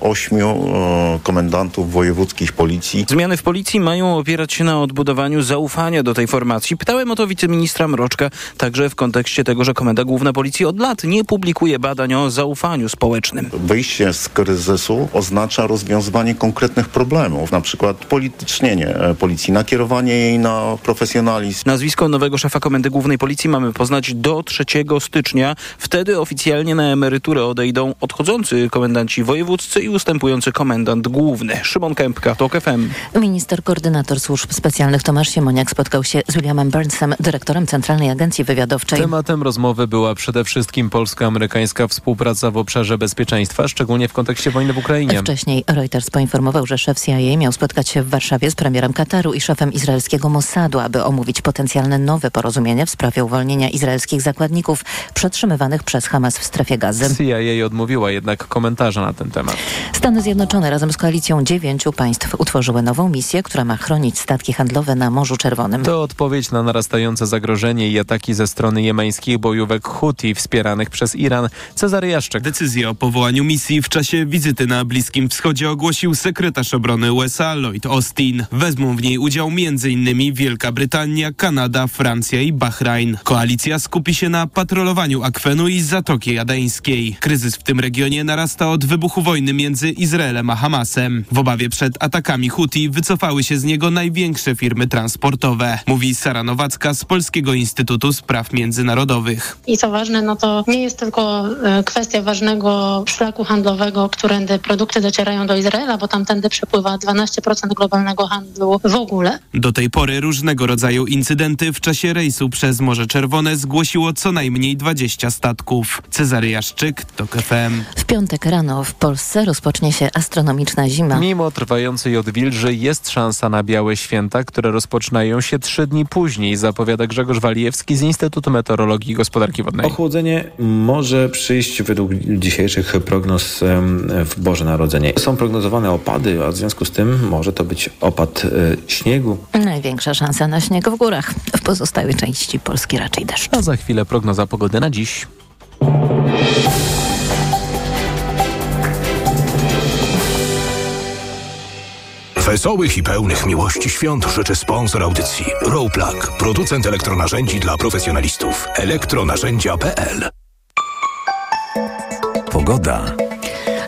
ośmiu e, komendantów wojewódzkich policji. Zmiany w policji mają opierać się na odbudowaniu zaufania do tej formacji. Pytałem o to wiceministra Mroczka, także w kontekście tego, że Komenda Główna Policji od lat nie publikuje badań o zaufaniu społecznym. Wyjście z kryzysu oznacza rozwiązywanie konkretnych problemów, na przykład politycznienie e, policji, nakierowanie jej na profesjonalizm. Nazwisko nowego szefa Komendy Głównej Policji mamy poznać do 3 stycznia. Wtedy oficjalnie na emeryturę odejdą odchodzący komendanci wojewódzcy i ustępujący komendant główny. Szymon Kępka, TOK FM. Minister koordynator służb specjalnych Tomasz Siemoniak spotkał się z Williamem Burnsem, dyrektorem Centralnej Agencji Wywiadowczej. Tematem rozmowy była przede wszystkim polsko-amerykańska współpraca w obszarze bezpieczeństwa, szczególnie w kontekście wojny w Ukrainie. Wcześniej Reuters poinformował, że szef CIA miał spotkać się w Warszawie z premierem Kataru i szefem izraelskiego Mossadu, aby omówić potencjalne nowe porozumienie w sprawie uwolnienia izraelskich zakładników przetrzymywanych przez Hamas w strefie gazy. CIA odmówiła jednak komentarza na ten temat. Stany Zjednoczone razem z koalicją dziewięciu państw utworzyły nową misję, która ma chronić statki handlowe na Morzu Czerwonym. To odpowiedź na narastające zagrożenie i ataki ze strony jemeńskich bojówek Houthi wspieranych przez Iran. Cezary Jaszczek. Decyzję o powołaniu misji w czasie wizyty na Bliskim Wschodzie ogłosił sekretarz obrony USA Lloyd Austin. Wezmą w niej udział m.in. Wielka Brytania, Kanada, Francja i Bahrain. Koalicja skupi się na patrolowaniu akwenu i Zatoki Jadeńskiej. Kryzys w tym regionie narasta od wybuchu wojny między Izraelem a Hamasem. W obawie przed atakami Houthi wycofały się z niego największe firmy transportowe. Mówi Sara Nowacka z Polskiego Instytutu Spraw Międzynarodowych. I co ważne, no to nie jest tylko e, kwestia ważnego szlaku handlowego, którędy produkty docierają do Izraela, bo tamtędy przepływa 12% globalnego handlu w ogóle. Do tej pory różnego rodzaju incydenty w czasie rejsu przez Morze Czerwone zgłosiło co najmniej 20 statków. Cezary Jaszczyk, TOK FM. W piątek rano w Polsce rozpocznie się astronomiczna zima. Mimo trwającej odwilży jest szansa na białe święta, które rozpoczynają się trzy dni później, zapowiada Grzegorz Walijewski z Instytutu Meteorologii i Gospodarki Wodnej. Ochłodzenie może przyjść według dzisiejszych prognoz w Boże Narodzenie. Są prognozowane opady, a w związku z tym może to być opad e, śniegu. Największa szansa na śnieg w górach. W pozostałej części Polski raczej deszcz. A za chwilę prognoza pogody na dziś. Wesołych i pełnych miłości świąt życzy sponsor audycji Rowplug, producent elektronarzędzi dla profesjonalistów. elektronarzędzia.pl Pogoda.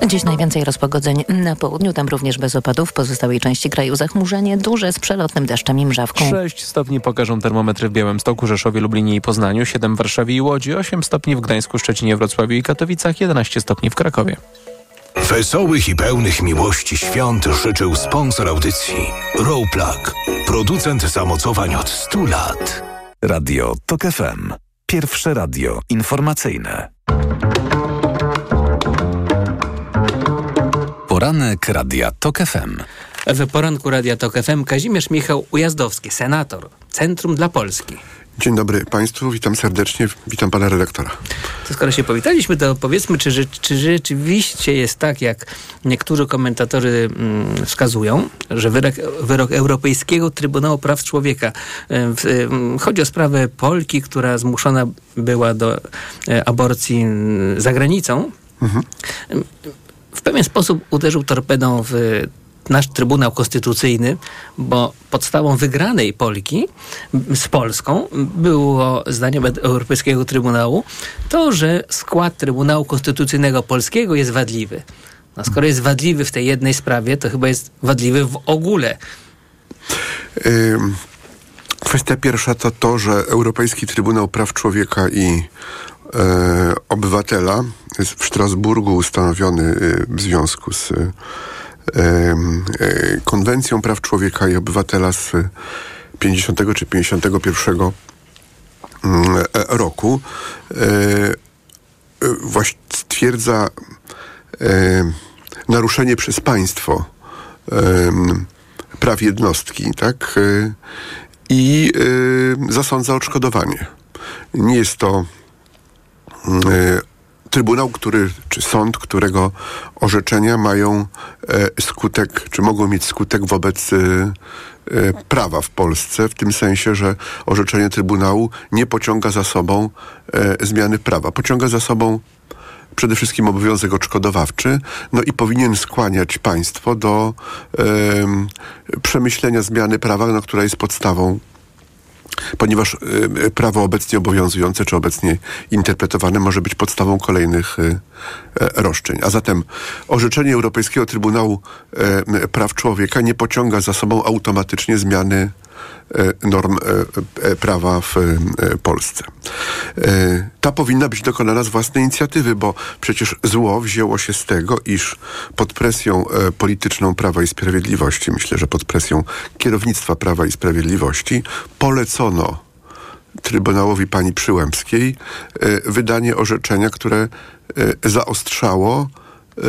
Dziś najwięcej rozpogodzeń na południu, tam również bez opadów. W pozostałej części kraju zachmurzenie duże z przelotnym deszczem i mrzawką. 6 stopni pokażą termometry w Białymstoku, Rzeszowie, Lublinie i Poznaniu, 7 w Warszawie i Łodzi, 8 stopni w Gdańsku, Szczecinie, Wrocławiu i Katowicach, 11 stopni w Krakowie. Wesołych i pełnych miłości świąt życzył sponsor audycji Rowplug, producent zamocowań od 100 lat. Radio TOK FM. Pierwsze radio informacyjne. Poranek Radia TOK FM. W poranku Radia TOK FM Kazimierz Michał Ujazdowski, senator, Centrum dla Polski. Dzień dobry Państwu, witam serdecznie, witam Pana redaktora. To skoro się powitaliśmy, to powiedzmy, czy, czy rzeczywiście jest tak, jak niektórzy komentatorzy mm, wskazują, że wyrok, wyrok Europejskiego Trybunału Praw Człowieka, w, w, chodzi o sprawę Polki, która zmuszona była do e, aborcji za granicą, mhm. w pewien sposób uderzył torpedą w nasz Trybunał Konstytucyjny, bo podstawą wygranej Polki z Polską było zdaniem Europejskiego Trybunału to, że skład Trybunału Konstytucyjnego Polskiego jest wadliwy. No, skoro jest wadliwy w tej jednej sprawie, to chyba jest wadliwy w ogóle. Kwestia pierwsza to to, że Europejski Trybunał Praw Człowieka i e, obywatela jest w Strasburgu ustanowiony e, w związku z konwencją Praw Człowieka i Obywatela z 50 czy 51 mm, e, roku e, właśnie stwierdza naruszenie przez państwo praw jednostki, tak? I zasądza odszkodowanie. Nie jest to Trybunał, który, czy sąd, którego orzeczenia mają e, skutek, czy mogą mieć skutek wobec e, e, prawa w Polsce, w tym sensie, że orzeczenie Trybunału nie pociąga za sobą zmiany prawa. Pociąga za sobą przede wszystkim obowiązek odszkodowawczy, no i powinien skłaniać państwo do em, przemyślenia zmiany prawa, no, która jest podstawą ponieważ y, prawo obecnie obowiązujące, czy obecnie interpretowane może być podstawą kolejnych y, roszczeń. A zatem orzeczenie Europejskiego Trybunału e, Praw Człowieka nie pociąga za sobą automatycznie zmiany e, norm e, e, prawa w e, Polsce. E, Ta powinna być dokonana z własnej inicjatywy, bo przecież zło wzięło się z tego, iż pod presją e, polityczną Prawa i Sprawiedliwości, myślę, że pod presją kierownictwa Prawa i Sprawiedliwości, polecono Trybunałowi pani Przyłębskiej e, wydanie orzeczenia, które e, zaostrzało e,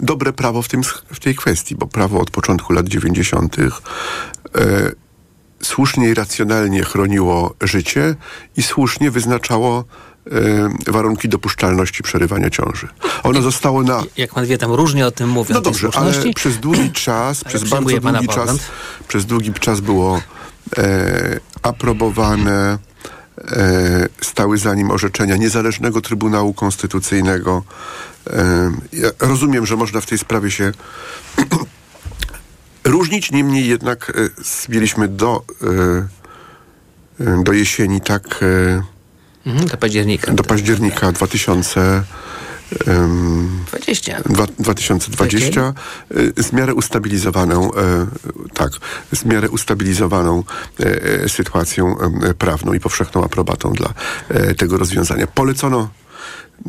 dobre prawo w, tym, w tej kwestii, bo prawo od początku lat 90 słusznie i racjonalnie chroniło życie i słusznie wyznaczało warunki dopuszczalności przerywania ciąży. Ono zostało na... Jak pan wie, tam różnie o tym mówią. No dobrze, ale przez długi czas, przez bardzo przyjmuję pana długi czas, przez długi czas było e, aprobowane, stały za nim orzeczenia niezależnego Trybunału Konstytucyjnego. E, ja rozumiem, że można w tej sprawie się różnić, niemniej jednak e, mieliśmy do, e, e, do jesieni tak e, Mhm, do października. do października 2000 em, 20. dwa- 2020 y, z miarę ustabilizowaną, e, tak, z miarę ustabilizowaną e, sytuacją prawną i powszechną aprobatą dla tego rozwiązania. Polecono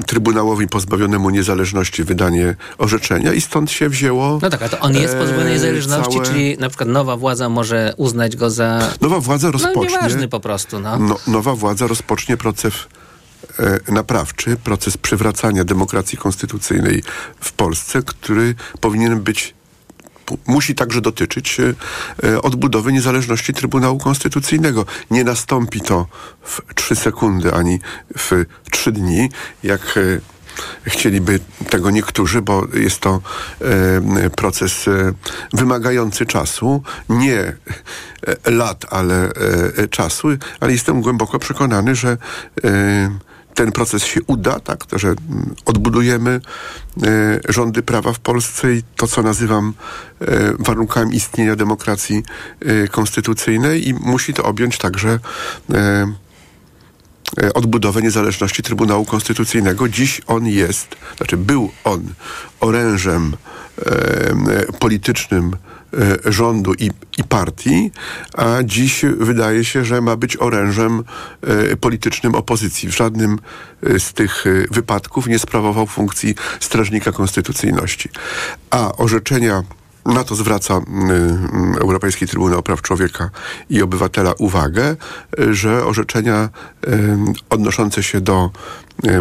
Trybunałowi pozbawionemu niezależności wydanie orzeczenia i stąd się wzięło. No tak, a to on jest pozbawiony e, niezależności, całe- czyli na przykład nowa władza może uznać go za Nowa władza no, rozpocznie. nieważny po prostu. No. No, nowa władza rozpocznie proces naprawczy, proces przywracania demokracji konstytucyjnej w Polsce, który powinien być musi także dotyczyć e, e, odbudowy niezależności Trybunału Konstytucyjnego. Nie nastąpi to w trzy sekundy ani w trzy dni, jak e, chcieliby tego niektórzy, bo jest to e, proces e, wymagający czasu, nie e, lat, ale e, czasu, ale jestem głęboko przekonany, że e, ten proces się uda, tak, że mm, odbudujemy e, rządy prawa w Polsce i to, co nazywam e, warunkami istnienia demokracji e, konstytucyjnej i musi to objąć także odbudowę niezależności Trybunału Konstytucyjnego. Dziś on jest, znaczy był on orężem politycznym rządu i, i partii, a dziś wydaje się, że ma być orężem e, politycznym opozycji. W żadnym e, z tych e, wypadków nie sprawował funkcji strażnika konstytucyjności. A orzeczenia na to zwraca Europejski Trybunał Praw Człowieka i Obywatela uwagę, że orzeczenia odnoszące się do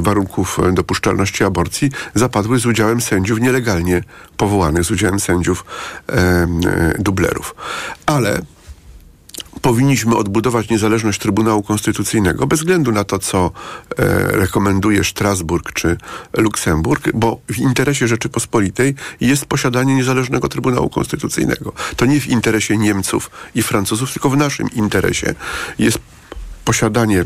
warunków y, dopuszczalności aborcji zapadły z udziałem sędziów nielegalnie powołanych, z udziałem sędziów y, dublerów. Ale powinniśmy odbudować niezależność Trybunału Konstytucyjnego bez względu na to, co e, rekomenduje Strasburg czy Luksemburg, bo w interesie Rzeczypospolitej jest posiadanie niezależnego Trybunału Konstytucyjnego. To nie w interesie Niemców i Francuzów, tylko w naszym interesie jest posiadanie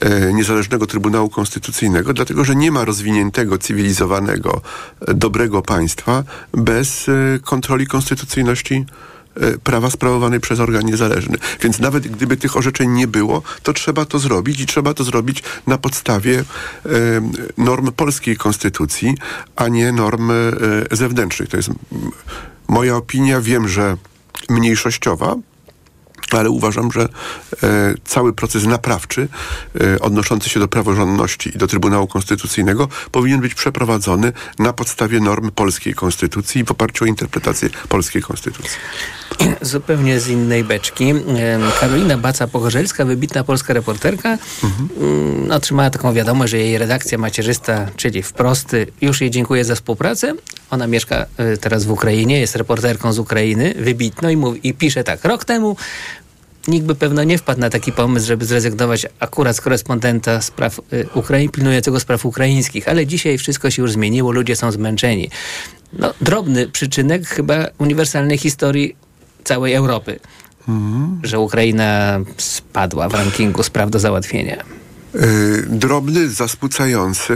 e, niezależnego Trybunału Konstytucyjnego, dlatego że nie ma rozwiniętego, cywilizowanego, e, dobrego państwa bez e, kontroli konstytucyjności prawa sprawowanej przez organ niezależny. Więc nawet gdyby tych orzeczeń nie było, to trzeba to zrobić i trzeba to zrobić na podstawie e, norm polskiej konstytucji, a nie norm e, zewnętrznych. To jest m, moja opinia. Wiem, że mniejszościowa, ale uważam, że e, cały proces naprawczy e, odnoszący się do praworządności i do Trybunału Konstytucyjnego powinien być przeprowadzony na podstawie norm polskiej konstytucji i w oparciu o interpretację polskiej konstytucji. Zupełnie z innej beczki. Karolina Baca-Pochorzelska, wybitna polska reporterka, mm, otrzymała taką wiadomość, że jej redakcja macierzysta, czyli wprosty, już jej dziękuję za współpracę. Ona mieszka e, teraz w Ukrainie, jest reporterką z Ukrainy, wybitną i, mówi, i pisze tak. Rok temu nikt by pewno nie wpadł na taki pomysł, żeby zrezygnować akurat z korespondenta spraw y, Ukrainy, pilnującego spraw ukraińskich, ale dzisiaj wszystko się już zmieniło, ludzie są zmęczeni. No, drobny przyczynek chyba uniwersalnej historii całej Europy, że Ukraina spadła w rankingu spraw do załatwienia. Y, drobny, zasmucający,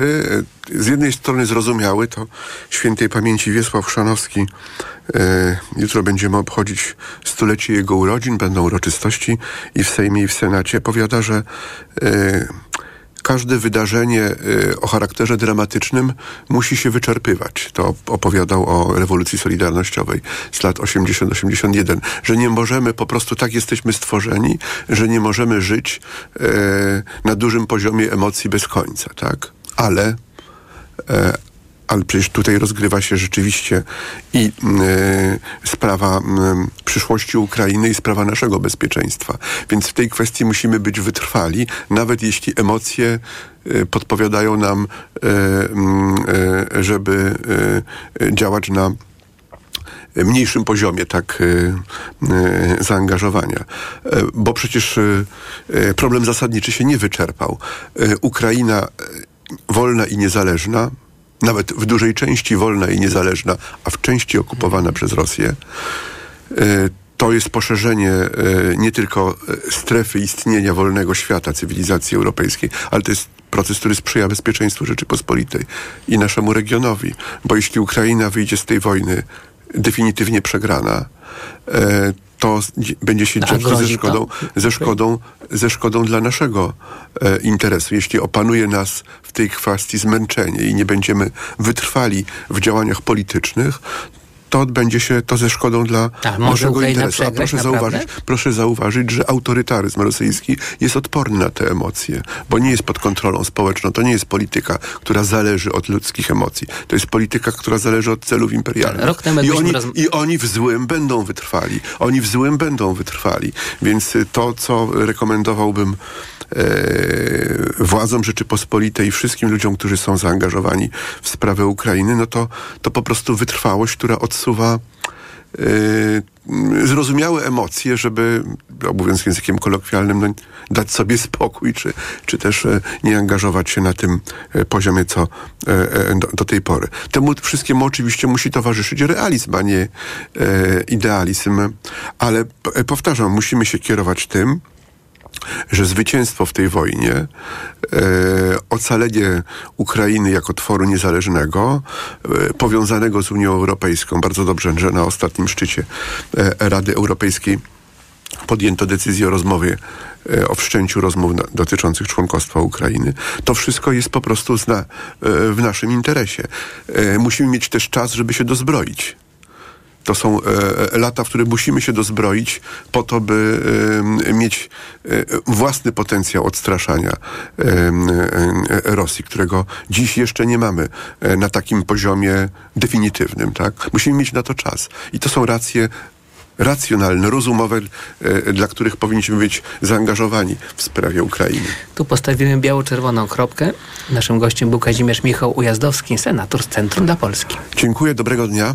y, z jednej strony zrozumiały, to świętej pamięci Wiesław Chrzanowski. Y, jutro będziemy obchodzić stulecie jego urodzin, będą uroczystości i w Sejmie i w Senacie. Powiada, że każde wydarzenie o charakterze dramatycznym musi się wyczerpywać. To opowiadał o rewolucji solidarnościowej z lat 80-81, że nie możemy, po prostu tak jesteśmy stworzeni, że nie możemy żyć na dużym poziomie emocji bez końca, tak? Ale ale przecież tutaj rozgrywa się rzeczywiście i y, sprawa y, przyszłości Ukrainy i sprawa naszego bezpieczeństwa. Więc w tej kwestii musimy być wytrwali, nawet jeśli emocje y, podpowiadają nam, żeby działać na mniejszym poziomie tak zaangażowania. Bo przecież problem zasadniczy się nie wyczerpał. Ukraina wolna i niezależna nawet w dużej części wolna i niezależna, a w części okupowana przez Rosję, e, to jest poszerzenie e, nie tylko e, strefy istnienia wolnego świata, cywilizacji europejskiej, ale to jest proces, który sprzyja bezpieczeństwu Rzeczypospolitej i naszemu regionowi. Bo jeśli Ukraina wyjdzie z tej wojny definitywnie przegrana, to będzie się dziać ze szkodą, ze, szkodą, ze szkodą dla naszego e, interesu. Jeśli opanuje nas w tej kwestii zmęczenie i nie będziemy wytrwali w działaniach politycznych, to odbędzie się to ze szkodą dla A, naszego interesu. A proszę zauważyć, proszę zauważyć, że autorytaryzm rosyjski jest odporny na te emocje, bo nie jest pod kontrolą społeczną. To nie jest polityka, która zależy od ludzkich emocji. To jest polityka, która zależy od celów imperialnych. Rok temu I, oni, roz... I oni w złym będą wytrwali. Oni w złym będą wytrwali. Więc to, co rekomendowałbym E, władzom Rzeczypospolitej i wszystkim ludziom, którzy są zaangażowani w sprawę Ukrainy, no to, to po prostu wytrwałość, która odsuwa Yy, zrozumiałe emocje, żeby, mówiąc językiem kolokwialnym, no, dać sobie spokój, czy, czy też e, nie angażować się na tym e, poziomie, co e, do, do, tej pory. Temu wszystkiemu oczywiście musi towarzyszyć realizm, a nie idealizm, ale powtarzam, musimy się kierować tym, że zwycięstwo w tej wojnie, e, ocalenie Ukrainy jako tworu niezależnego, e, powiązanego z Unią Europejską, bardzo dobrze, że na ostatnim szczycie e, Rady Europejskiej podjęto decyzję o rozmowie, e, o wszczęciu rozmów na, dotyczących członkostwa Ukrainy. To wszystko jest po prostu zna, e, w naszym interesie. E, musimy mieć też czas, żeby się dozbroić. To są e, e, lata, w które musimy się dozbroić po to, by e, mieć własny potencjał odstraszania Rosji, którego dziś jeszcze nie mamy na takim poziomie definitywnym. Tak? Musimy mieć na to czas. I to są racje racjonalne, rozumowe, dla których powinniśmy być zaangażowani w sprawie Ukrainy. Tu postawimy biało-czerwoną kropkę. Naszym gościem był Kazimierz Michał Ujazdowski, senator z Centrum dla Polski. Dziękuję, dobrego dnia.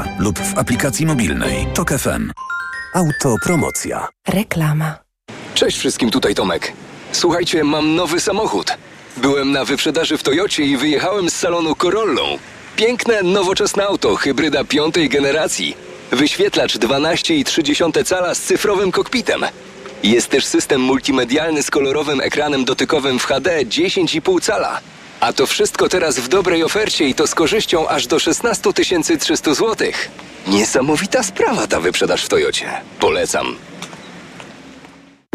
lub w aplikacji mobilnej TOK FM. Autopromocja. Reklama. Cześć wszystkim, tutaj Tomek. Słuchajcie, mam nowy samochód. Byłem na wyprzedaży w Toyocie i wyjechałem z salonu Corollą. Piękne, nowoczesne auto, hybryda piątej generacji. Wyświetlacz 12,3 cala z cyfrowym kokpitem. Jest też system multimedialny z kolorowym ekranem dotykowym w HD 10,5 cala. A to wszystko teraz w dobrej ofercie i to z korzyścią aż do 16 300 zł. Niesamowita sprawa ta wyprzedaż w Toyocie. Polecam.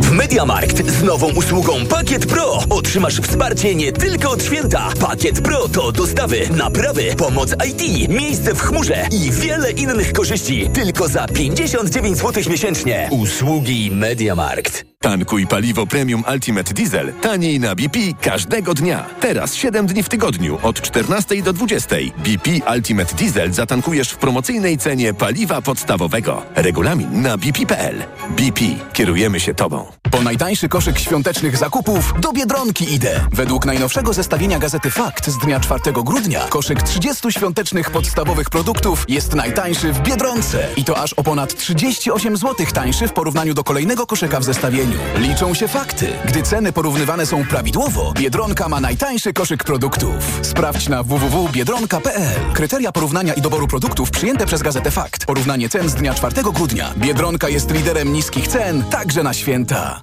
W Mediamarkt z nową usługą Pakiet Pro otrzymasz wsparcie nie tylko od święta. Pakiet Pro to dostawy, naprawy, pomoc IT, miejsce w chmurze i wiele innych korzyści. Tylko za 59 zł miesięcznie. Usługi Mediamarkt. Tankuj paliwo premium Ultimate Diesel taniej na BP każdego dnia. Teraz 7 dni w tygodniu od 14 do 20. BP Ultimate Diesel zatankujesz w promocyjnej cenie paliwa podstawowego. Regulamin na bp.pl. BP. Kierujemy się Tobą. Po najtańszy koszyk świątecznych zakupów do Biedronki idę. Według najnowszego zestawienia gazety Fakt z dnia 4 grudnia koszyk 30 świątecznych podstawowych produktów jest najtańszy w Biedronce. I to aż o ponad 38 zł tańszy w porównaniu do kolejnego koszyka w zestawieniu. Liczą się fakty. Gdy ceny porównywane są prawidłowo, Biedronka ma najtańszy koszyk produktów. Sprawdź na www.biedronka.pl. Kryteria porównania i doboru produktów przyjęte przez gazetę Fakt. Porównanie cen z dnia 4 grudnia. Biedronka jest liderem niskich cen, także na święta.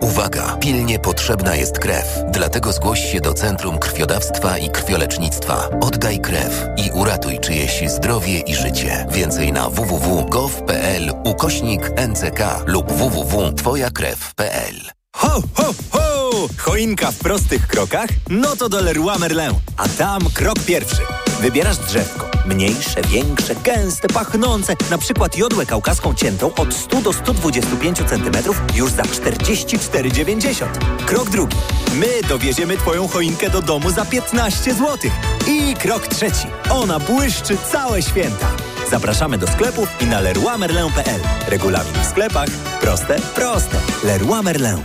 Uwaga! Pilnie potrzebna jest krew. Dlatego zgłoś się do Centrum Krwiodawstwa i Krwiolecznictwa. Oddaj krew i uratuj czyjeś zdrowie i życie. Więcej na www.gov.pl ukośnik NCK lub www.twojakrew.pl Ho, ho, ho! Choinka w prostych krokach? No to do Leroy Merlin. A tam krok pierwszy. Wybierasz drzewko. Mniejsze, większe, gęste, pachnące. Na przykład jodłę kaukaską ciętą od 100 do 125 cm już za 44,90. Krok drugi. My dowieziemy Twoją choinkę do domu za 15 zł. I krok trzeci. Ona błyszczy całe święta. Zapraszamy do sklepów i na leroymerlin.pl. Regulamin w sklepach. Proste, proste. Leroy Merlin.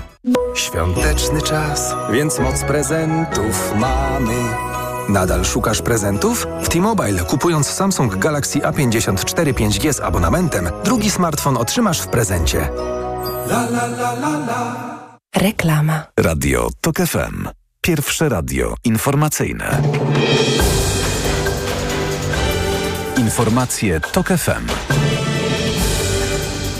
Świąteczny czas, więc moc prezentów mamy. Nadal szukasz prezentów? W T-Mobile kupując Samsung Galaxy A54 5G z abonamentem, drugi smartfon otrzymasz w prezencie. La, la, la, la, la. Reklama. Radio TOK FM. Pierwsze radio informacyjne. Informacje TOK FM.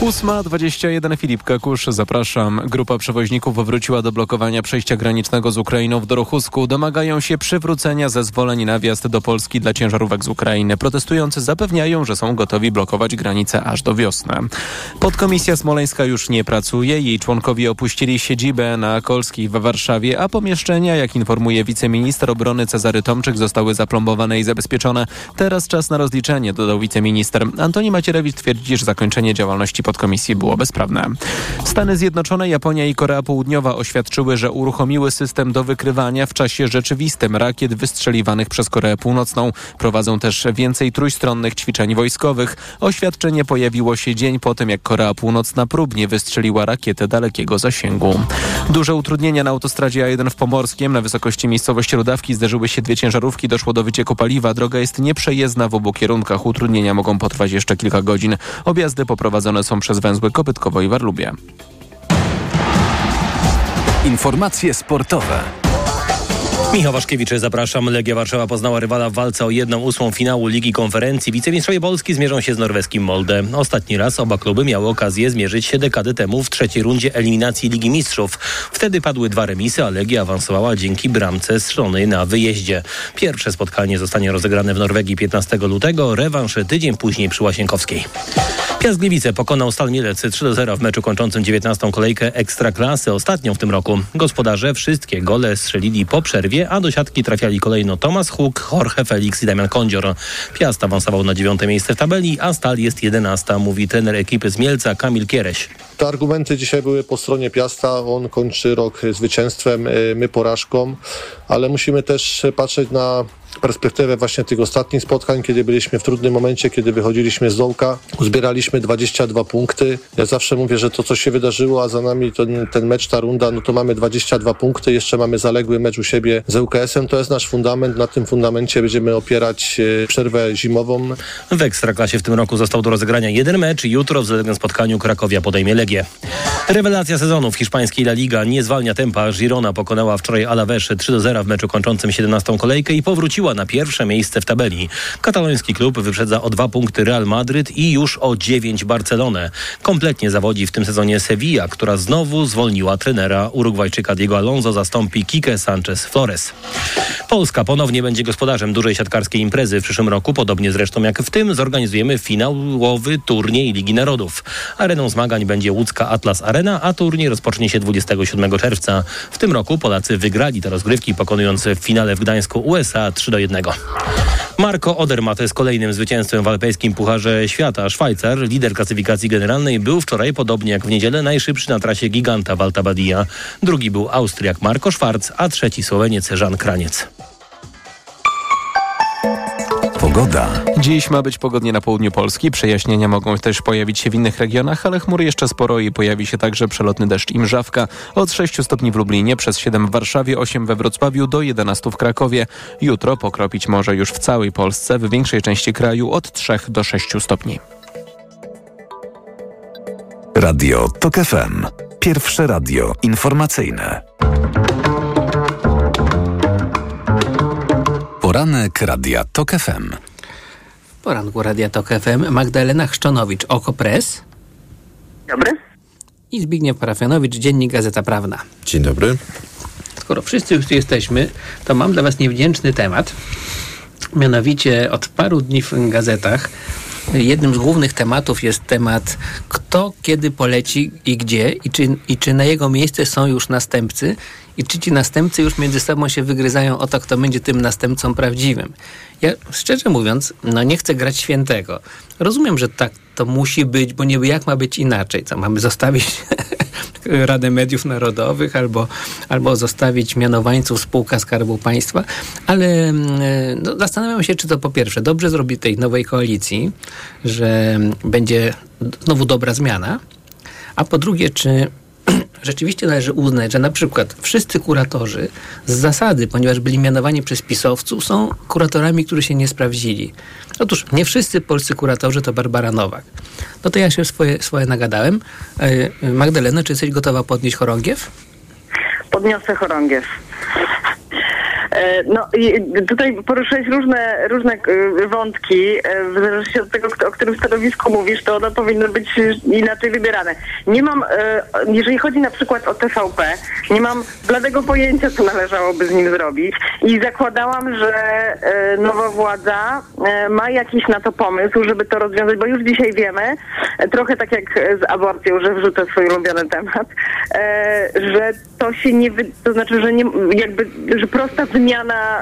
8.21 Filip Kakusz, zapraszam. Grupa przewoźników wróciła do blokowania przejścia granicznego z Ukrainą w Dorochusku. Domagają się przywrócenia zezwoleń na wjazd do Polski dla ciężarówek z Ukrainy. Protestujący zapewniają, że są gotowi blokować granicę aż do wiosny. Podkomisja smoleńska już nie pracuje. Jej członkowie opuścili siedzibę na Kolskiej w Warszawie, a pomieszczenia, jak informuje wiceminister obrony Cezary Tomczyk, zostały zaplombowane i zabezpieczone. Teraz czas na rozliczenie, dodał wiceminister. Antoni Macierewicz twierdzi, że zakończenie działalności podkomisji było bezprawne. Stany Zjednoczone, Japonia i Korea Południowa oświadczyły, że uruchomiły system do wykrywania w czasie rzeczywistym rakiet wystrzeliwanych przez Koreę Północną. Prowadzą też więcej trójstronnych ćwiczeń wojskowych. Oświadczenie pojawiło się dzień po tym, jak Korea Północna próbnie wystrzeliła rakietę dalekiego zasięgu. Duże utrudnienia na autostradzie A1 w Pomorskiem. Na wysokości miejscowości Rudawki zderzyły się dwie ciężarówki, doszło do wycieku paliwa. Droga jest nieprzejezdna w obu kierunkach. Utrudnienia mogą potrwać jeszcze kilka godzin. Objazdy poprowadzone są przez węzły Kopytkowo i Warlubie. Informacje sportowe. Michał Waszkiewicz, zapraszam. Legia Warszawa poznała rywala w walce o jedną ósmą finału Ligi Konferencji. Wicemistrzowie Polski zmierzą się z norweskim Molde. Ostatni raz oba kluby miały okazję zmierzyć się dekadę temu w trzeciej rundzie eliminacji Ligi Mistrzów. Wtedy padły dwa remisy, a Legia awansowała dzięki bramce strony na wyjeździe. Pierwsze spotkanie zostanie rozegrane w Norwegii 15 lutego, rewanż tydzień później przy Łasienkowskiej. Piast Gliwice pokonał Stal Mielec 3-0 w meczu kończącym 19 kolejkę Ekstraklasy, ostatnią w tym roku. Gospodarze wszystkie gole strzelili po przerwie, a do siatki trafiali kolejno Tomasz Huk, Jorge Felix i Damian Kondzior. Piast awansował na dziewiąte miejsce w tabeli, a Stal jest jedenasta, mówi trener ekipy z Mielca Kamil Kiereś. Te argumenty dzisiaj były po stronie Piasta. On kończy rok zwycięstwem, my porażką, ale musimy też patrzeć na perspektywę właśnie tych ostatnich spotkań, kiedy byliśmy w trudnym momencie, kiedy wychodziliśmy z dołka, uzbieraliśmy 22 punkty. Ja zawsze mówię, że to, co się wydarzyło, a za nami ten, ten mecz, ta runda, no to mamy 22 punkty, jeszcze mamy zaległy mecz u siebie z ŁKS-em, to jest nasz fundament, na tym fundamencie będziemy opierać przerwę zimową. W Ekstraklasie w tym roku został do rozegrania jeden mecz, jutro w zaległym spotkaniu Krakowia podejmie Legię. Rewelacja sezonu w hiszpańskiej La Liga nie zwalnia tempa. Girona pokonała wczoraj Alaves 3 do 0 w meczu kończącym 17 kolejkę i powróciła na pierwsze miejsce w tabeli. Kataloński klub wyprzedza o dwa punkty Real Madryt i już o 9 Barcelonę. Kompletnie zawodzi w tym sezonie Sevilla, która znowu zwolniła trenera Urugwajczyka Diego Alonso zastąpi Kike Sanchez Flores. Polska ponownie będzie gospodarzem dużej siatkarskiej imprezy w przyszłym roku, podobnie zresztą jak w tym zorganizujemy finałowy turniej Ligi Narodów. Areną zmagań będzie łódzka Atlas Arena, a turniej rozpocznie się 27 czerwca. W tym roku Polacy wygrali te rozgrywki, pokonując w finale w Gdańsku USA 3 do 1. Marco Odermatt jest kolejnym zwycięzcą w alpejskim Pucharze Świata. Szwajcar, lider klasyfikacji generalnej, był wczoraj, podobnie jak w niedzielę, najszybszy na trasie giganta Walta Badia. Drugi był Austriak Marco Schwarz, a trzeci Słoweniec Żan Kraniec. Pogoda. Dziś ma być pogodnie na południu Polski. Przejaśnienia mogą też pojawić się w innych regionach, ale chmury jeszcze sporo i pojawi się także przelotny deszcz i mrzawka. Od 6 stopni w Lublinie, przez 7 w Warszawie, 8 we Wrocławiu, do 11 w Krakowie. Jutro pokropić może już w całej Polsce, w większej części kraju od 3 do 6 stopni. Radio TOK FM. Pierwsze radio informacyjne. Poranek Radia TOK FM. W poranku Radia TOK FM Magdalena Chrzczonowicz, Okopres. Dobry. I Zbigniew Parafianowicz, Dziennik Gazeta Prawna. Dzień dobry. Skoro wszyscy już tu jesteśmy, to mam dla Was niewdzięczny temat. Mianowicie od paru dni w gazetach jednym z głównych tematów jest temat, kto kiedy poleci i gdzie, i czy, i czy na jego miejsce są już następcy, i czy ci następcy już między sobą się wygryzają o to, kto będzie tym następcą prawdziwym. Ja szczerze mówiąc, no nie chcę grać świętego. Rozumiem, że tak to musi być, bo niby jak ma być inaczej? Co mamy zostawić Radę Mediów Narodowych albo, albo zostawić mianowańców spółka Skarbu Państwa, ale no, zastanawiam się, czy to po pierwsze dobrze zrobi tej nowej koalicji, że będzie znowu dobra zmiana, a po drugie, czy rzeczywiście należy uznać, że na przykład wszyscy kuratorzy z zasady, ponieważ byli mianowani przez pisowców, są kuratorami, którzy się nie sprawdzili. Otóż nie wszyscy polscy kuratorzy to Barbara Nowak. No to ja się swoje, swoje nagadałem. Magdalena, czy jesteś gotowa podnieść chorągiew? Podniosę chorągiew. No tutaj poruszyłeś różne, różne wątki. W zależności od tego, o którym stanowisku mówisz, to one powinny być inaczej wybierane. Nie mam, jeżeli chodzi na przykład o TVP, nie mam bladego pojęcia, co należałoby z nim zrobić i zakładałam, że nowa władza ma jakiś na to pomysł, żeby to rozwiązać, bo już dzisiaj wiemy, trochę tak jak z aborcją, że wrzucę swój ulubiony temat, że to się nie, to znaczy, że nie, jakby, że prosta wymiana,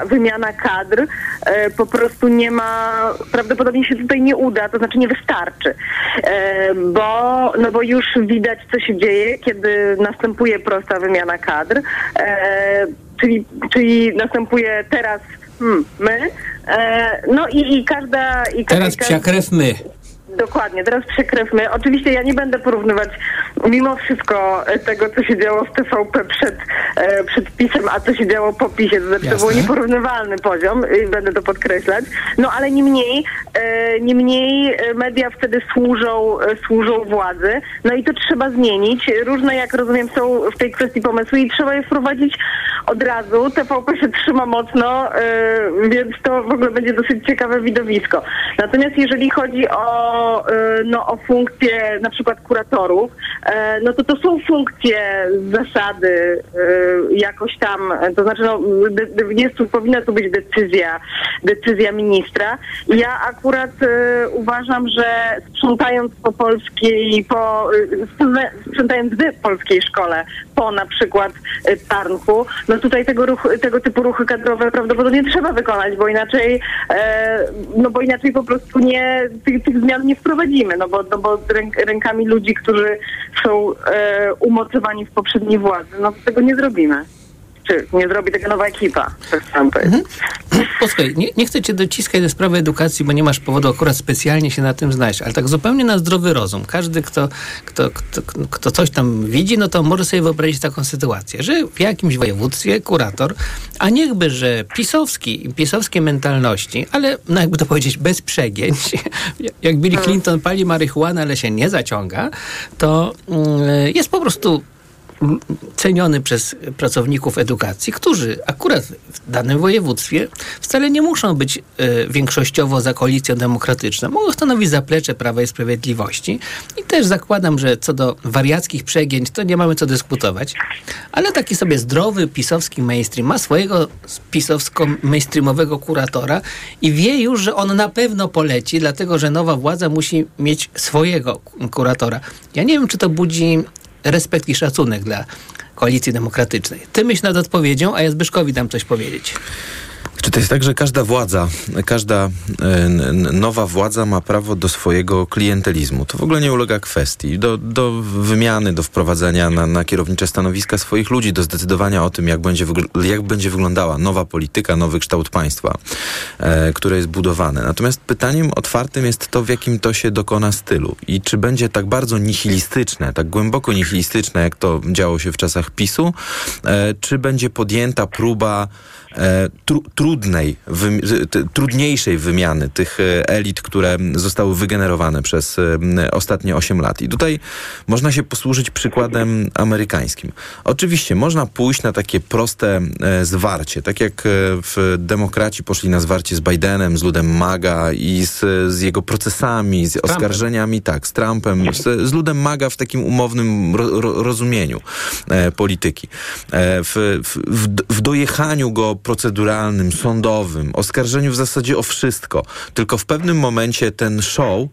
wymiana kadr e, po prostu nie ma, prawdopodobnie się tutaj nie uda, to znaczy nie wystarczy, e, bo, no bo już widać, co się dzieje, kiedy następuje prosta wymiana kadr, e, czyli, czyli następuje teraz hmm, my, no i, i każda... I teraz psia krew my. Dokładnie, teraz przekrewmy. Oczywiście ja nie będę porównywać mimo wszystko e, tego, co się działo w TVP przed, e, przed pisem, a co się działo po pisie. To znaczy to był nieporównywalny poziom i będę to podkreślać. No ale niemniej, e, niemniej e, media wtedy służą, służą władzy. No i to trzeba zmienić. Różne, jak rozumiem, są w tej kwestii pomysły i trzeba je wprowadzić od razu. TVP się trzyma mocno, więc to w ogóle będzie dosyć ciekawe widowisko. Natomiast jeżeli chodzi o no, o funkcje na przykład kuratorów, no to to są funkcje zasady jakoś tam, to znaczy no, jest powinna tu być decyzja, decyzja ministra. Ja akurat uważam, że sprzątając po polskiej, po, sprzątając w polskiej szkole, po na przykład Tarnku, no tutaj tego, tego typu ruchy kadrowe prawdopodobnie trzeba wykonać, bo inaczej, no bo inaczej po prostu nie, tych, tych zmian nie wprowadzimy, no bo, no bo ręk, rękami ludzi, którzy są e, umocowani w poprzedniej władzy, no tego nie zrobimy. Czy nie zrobi tego nowa ekipa, tak chciałam powiedzieć. Posłuchaj, nie, nie chcę cię dociskać do sprawy edukacji, bo nie masz powodu akurat specjalnie się na tym znaleźć, ale tak zupełnie na zdrowy rozum. Każdy, kto, kto, kto, kto coś tam widzi, no to może sobie wyobrazić taką sytuację, że w jakimś województwie kurator, a niechby, że pisowski, pisowskie mentalności, ale no jakby to powiedzieć, bez przegięć, jak Billy Clinton pali marihuanę, ale się nie zaciąga, to mm, jest po prostu ceniony przez pracowników edukacji, którzy akurat w danym województwie wcale nie muszą być y, większościowo za koalicją demokratyczną. Mogą stanowić zaplecze Prawa i Sprawiedliwości. I też zakładam, że co do wariackich przegięć, to nie mamy co dyskutować. Ale taki sobie zdrowy pisowski mainstream ma swojego pisowsko-mainstreamowego kuratora i wie już, że on na pewno poleci, dlatego że nowa władza musi mieć swojego kuratora. Ja nie wiem, czy to budzi respekt i szacunek dla koalicji demokratycznej. Ty myśl nad odpowiedzią, a ja Zbyszkowi dam coś powiedzieć. Czy to jest tak, że każda władza, każda e, nowa władza ma prawo do swojego klientelizmu? To w ogóle nie ulega kwestii. Do, do wymiany, do wprowadzenia na, na kierownicze stanowiska swoich ludzi, do zdecydowania o tym, jak będzie, jak będzie wyglądała nowa polityka, nowy kształt państwa, e, które jest budowane. Natomiast pytaniem otwartym jest to, w jakim to się dokona stylu. I czy będzie tak bardzo nihilistyczne, tak głęboko nihilistyczne, jak to działo się w czasach PiSu, e, czy będzie podjęta próba tru, trudnej, wy, trudniejszej wymiany tych e, elit, które zostały wygenerowane przez e, ostatnie 8 lat. I tutaj można się posłużyć przykładem amerykańskim. Oczywiście można pójść na takie proste zwarcie, tak jak w demokraci poszli na zwarcie z Bidenem, z ludem MAGA i z, z jego procesami, z oskarżeniami, tak, z Trumpem, z, z ludem MAGA w takim umownym ro, ro, rozumieniu e, polityki. E, w, w, w dojechaniu go proceduralnym, sądowym, oskarżeniu w zasadzie o wszystko. Tylko w pewnym momencie ten show, e,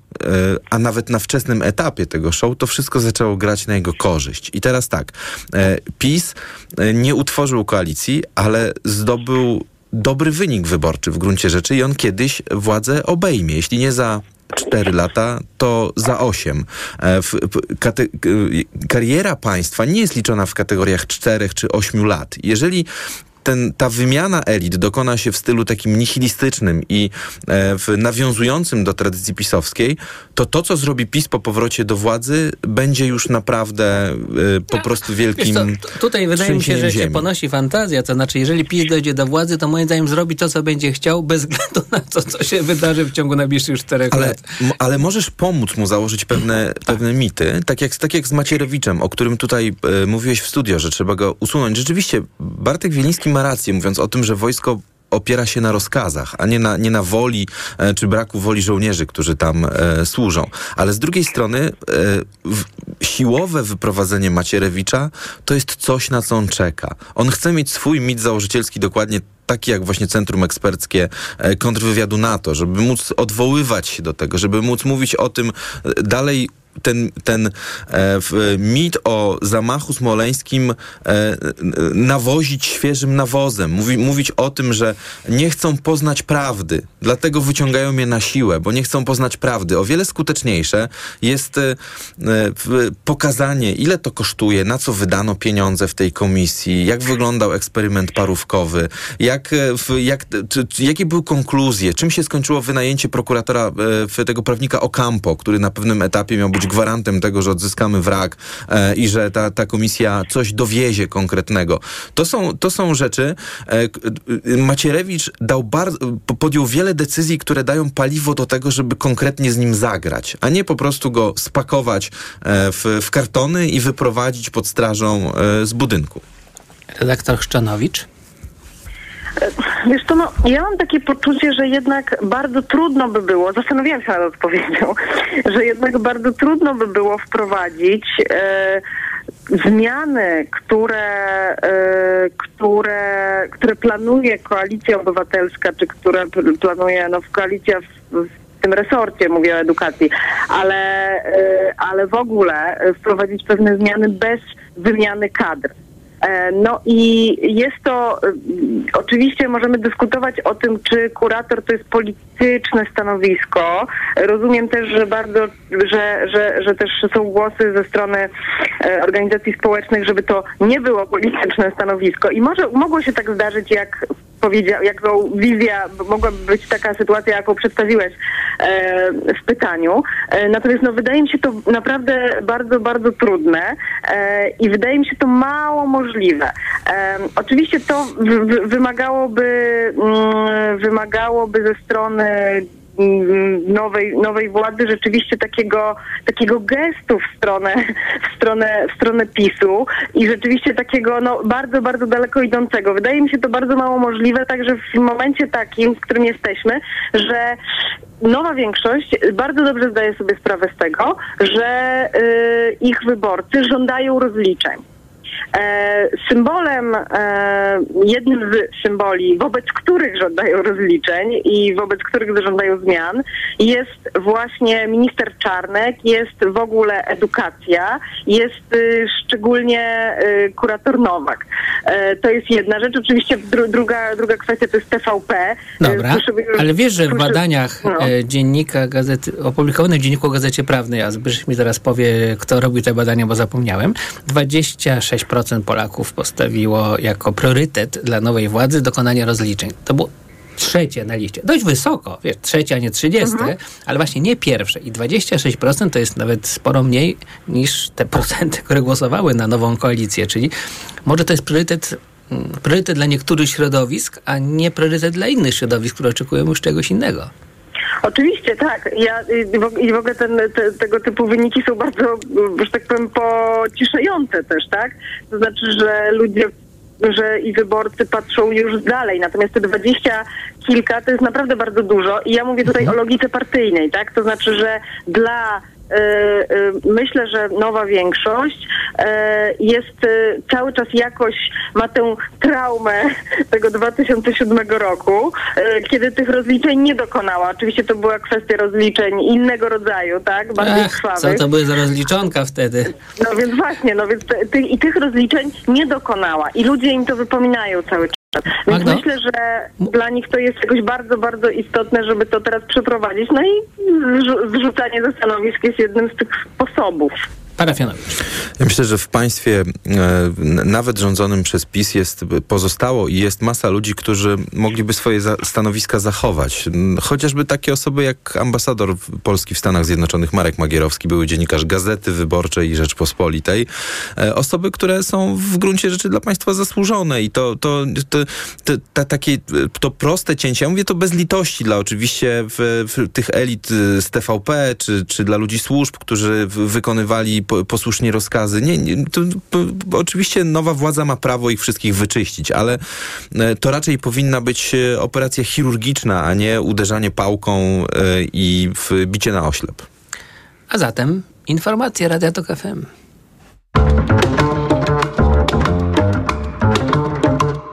a nawet na wczesnym etapie tego show, to wszystko zaczęło grać na jego korzyść. I teraz tak, e, PiS e, nie utworzył koalicji, ale zdobył dobry wynik wyborczy w gruncie rzeczy i on kiedyś władzę obejmie. Jeśli nie za 4 lata, to za 8. Kariera państwa nie jest liczona w kategoriach 4 czy 8 lat. Jeżeli ten, ta wymiana elit dokona się w stylu takim nihilistycznym i e, w, nawiązującym do tradycji pisowskiej, to to, co zrobi PiS po powrocie do władzy, będzie już naprawdę e, po tak. prostu wielkim co, Tutaj wydaje mi się, że ziemi. się ponosi fantazja, to znaczy, jeżeli PiS dojdzie do władzy, to moim zdaniem zrobi to, co będzie chciał, bez względu na to, co się wydarzy w ciągu najbliższych czterech ale, lat. Ale możesz pomóc mu założyć pewne, tak. pewne mity, tak jak, tak jak z Macierewiczem, o którym tutaj e, mówiłeś w studio, że trzeba go usunąć. Rzeczywiście, Bartek Wieliński ma rację, mówiąc o tym, że wojsko opiera się na rozkazach, a nie na, nie na woli e, czy braku woli żołnierzy, którzy tam e, służą. Ale z drugiej strony e, w, siłowe wyprowadzenie Macierewicza to jest coś, na co on czeka. On chce mieć swój mit założycielski dokładnie taki jak właśnie Centrum Eksperckie e, Kontrwywiadu NATO, żeby móc odwoływać się do tego, żeby móc mówić o tym e, dalej ten, ten e, mit o zamachu smoleńskim e, nawozić świeżym nawozem. Mówi, mówić o tym, że nie chcą poznać prawdy, dlatego wyciągają mnie na siłę, bo nie chcą poznać prawdy. O wiele skuteczniejsze jest e, pokazanie, ile to kosztuje, na co wydano pieniądze w tej komisji, jak wyglądał eksperyment parówkowy, jak, e, jak, czy, jakie były konkluzje, czym się skończyło wynajęcie prokuratora, e, tego prawnika Ocampo, który na pewnym etapie miał być gwarantem tego, że odzyskamy wrak e, i że ta, ta komisja coś dowiezie konkretnego. To są, to są rzeczy. E, Macierewicz dał bardzo, podjął wiele decyzji, które dają paliwo do tego, żeby konkretnie z nim zagrać, a nie po prostu go spakować e, w, w kartony i wyprowadzić pod strażą e, z budynku. Redaktor Chrzczanowicz. Wiesz to no, ja mam takie poczucie, że jednak bardzo trudno by było, zastanawiałam się nad odpowiedzią, że jednak bardzo trudno by było wprowadzić e, zmiany, które, e, które, które planuje Koalicja Obywatelska, czy które planuje no, koalicja w, w tym resorcie, mówię o edukacji, ale, e, ale w ogóle wprowadzić pewne zmiany bez wymiany kadr. E, no i jest to, y, oczywiście możemy dyskutować o tym, czy kurator to jest polityczne stanowisko. Rozumiem też, że bardzo, że, że, że też są głosy ze strony e, organizacji społecznych, żeby to nie było polityczne stanowisko. I może mogło się tak zdarzyć, jak powiedział, jaką wizja mogłaby być taka sytuacja, jaką przedstawiłeś e, w pytaniu. E, natomiast no, wydaje mi się to naprawdę bardzo, bardzo trudne e, i wydaje mi się to mało możliwe. E, oczywiście to w, w, wymagałoby, mm, wymagałoby ze strony nowej, nowej władzy rzeczywiście takiego, takiego gestu w stronę, w, stronę, w stronę PiSu i rzeczywiście takiego no, bardzo, bardzo daleko idącego. Wydaje mi się to bardzo mało możliwe, także w momencie takim, w którym jesteśmy, że nowa większość bardzo dobrze zdaje sobie sprawę z tego, że y, ich wyborcy żądają rozliczeń. E, symbolem, e, jednym z symboli, wobec których żądają rozliczeń i wobec których żądają zmian, jest właśnie minister Czarnek, jest w ogóle edukacja, jest y, szczególnie y, kurator Nowak. E, to jest jedna rzecz. Oczywiście dru, druga, druga kwestia to jest TVP. Dobra, ale wiesz, że w badaniach no. Dziennika gazety, opublikowanych w dzienniku Gazecie Prawnej, a Zbyszek mi zaraz powie, kto robił te badania, bo zapomniałem, 26% Polaków postawiło jako priorytet dla nowej władzy dokonanie rozliczeń. To było trzecie na liście. Dość wysoko, wiesz, trzecie, a nie trzydzieste, mhm. ale właśnie nie pierwsze. I 26% to jest nawet sporo mniej niż te procenty, które głosowały na nową koalicję. Czyli może to jest priorytet mm, priorytet dla niektórych środowisk, a nie priorytet dla innych środowisk, które oczekują już czegoś innego. Oczywiście, tak. Ja, I w ogóle ten, te, tego typu wyniki są bardzo, że tak powiem, pociszające też, tak? To znaczy, że ludzie że i wyborcy patrzą już dalej. Natomiast te dwadzieścia kilka to jest naprawdę bardzo dużo i ja mówię tutaj o logice partyjnej, tak? To znaczy, że dla myślę, że nowa większość e, jest cały czas jakoś ma tę traumę tego 2007 roku, kiedy tych rozliczeń nie dokonała. Oczywiście to była kwestia rozliczeń innego rodzaju, tak? Bardziej Ech, krwawych. Co to były za rozliczonka wtedy? No więc właśnie, no więc ty, i tych rozliczeń nie dokonała i ludzie im to wypominają cały czas. Więc Magdo? myślę, że dla nich to jest jakoś bardzo, bardzo istotne, żeby to teraz przeprowadzić. No i zrzucanie ze stanowisk jest jednym z tych sposobów. Parafianowicz. Ja myślę, że w państwie e, nawet rządzonym przez PiS jest, pozostało i jest masa ludzi, którzy mogliby swoje za, stanowiska zachować. Chociażby takie osoby jak ambasador Polski w Stanach Zjednoczonych Marek Magierowski, były dziennikarz Gazety Wyborczej i Rzeczpospolitej. E, osoby, które są w gruncie rzeczy dla państwa zasłużone i to, to, to, to, to takie to proste cięcie, ja mówię to bez litości dla oczywiście w, w tych elit z TVP, czy, czy dla ludzi służb, którzy wykonywali posłusznie rozkazy. Nie, nie to, oczywiście nowa władza ma prawo ich wszystkich wyczyścić, ale e, to raczej powinna być e, operacja chirurgiczna, a nie uderzanie pałką e, i bicie na oślep. A zatem informacje Radia Tok FM.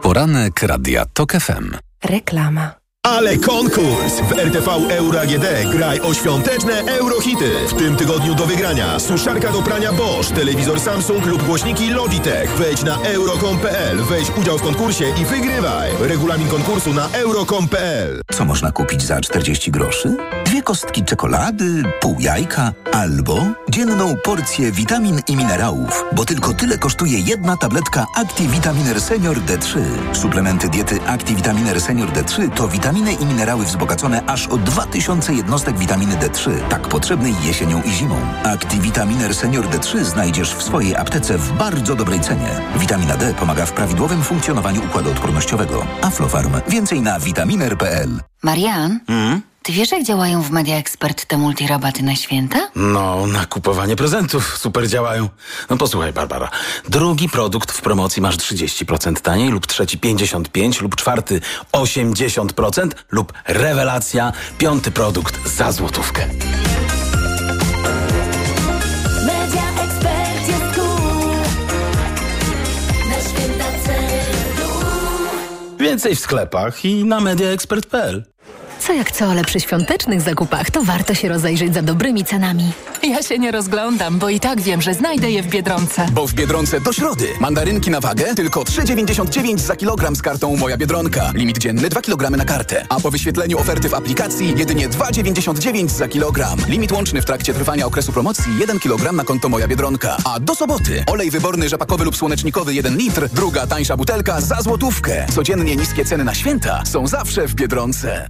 Poranek Radia Tok FM. Reklama. Ale konkurs! W RTV Euro AGD graj o świąteczne eurohity. W tym tygodniu do wygrania suszarka do prania Bosch, telewizor Samsung lub głośniki Logitech. Wejdź na euro.com.pl, weź udział w konkursie i wygrywaj. Regulamin konkursu na euro.com.pl. Co można kupić za 40 groszy? Dwie kostki czekolady, pół jajka albo dzienną porcję witamin i minerałów, bo tylko tyle kosztuje jedna tabletka ActiVitaminer Senior D3. Suplementy diety ActiVitaminer Senior D3 to witaminy Witaminy i minerały wzbogacone aż o 2000 jednostek witaminy D3, tak potrzebnej jesienią i zimą. Activitaminer Senior D3 znajdziesz w swojej aptece w bardzo dobrej cenie. Witamina D pomaga w prawidłowym funkcjonowaniu układu odpornościowego. Aflofarm. Więcej na vitaminer.pl. Marian? Mm? Ty wiesz, jak działają w Media Expert te multirabaty na święta? No, na kupowanie prezentów super działają. No posłuchaj, Barbara. Drugi produkt w promocji masz 30% taniej, lub trzeci 55%, lub czwarty 80%, lub rewelacja, piąty produkt za złotówkę. Więcej w sklepach i na mediaexpert.pl. Co jak co, ale przy świątecznych zakupach to warto się rozejrzeć za dobrymi cenami. Ja się nie rozglądam, bo i tak wiem, że znajdę je w Biedronce. Bo w Biedronce do środy. Mandarynki na wagę tylko 3,99 za kilogram z kartą Moja Biedronka. Limit dzienny 2 kg na kartę. A po wyświetleniu oferty w aplikacji jedynie 2,99 za kilogram. Limit łączny w trakcie trwania okresu promocji 1 kg na konto Moja Biedronka. A do soboty olej wyborny rzepakowy lub słonecznikowy 1 litr, druga tańsza butelka za złotówkę. Codziennie niskie ceny na święta są zawsze w Biedronce.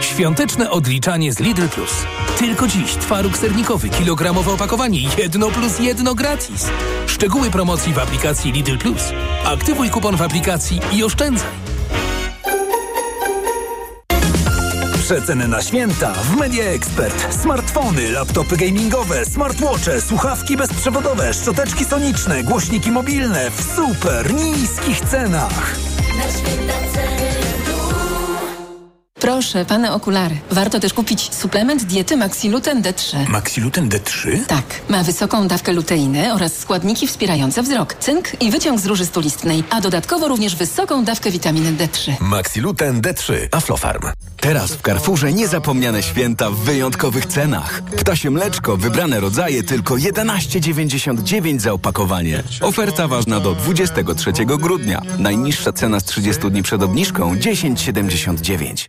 Świąteczne odliczanie z Lidl Plus. Tylko dziś twaróg sernikowy, kilogramowe opakowanie, jedno plus jedno gratis. Szczegóły promocji w aplikacji Lidl Plus. Aktywuj kupon w aplikacji i oszczędzaj. Przeceny na święta w Media Expert. Smartfony, laptopy gamingowe, smartwatche, słuchawki bezprzewodowe, szczoteczki soniczne, głośniki mobilne w super niskich cenach. Na święta Proszę, pane okulary. Warto też kupić suplement diety Maxiluten D3. Maxiluten D3? Tak. Ma wysoką dawkę luteiny oraz składniki wspierające wzrok, cynk i wyciąg z róży stulistnej, a dodatkowo również wysoką dawkę witaminy D3. Maxiluten D3. Aflofarm. Teraz w Carrefourze niezapomniane święta w wyjątkowych cenach. Ptasie mleczko, wybrane rodzaje tylko 11,99 za opakowanie. Oferta ważna do 23 grudnia. Najniższa cena z 30 dni przed obniżką 10,79.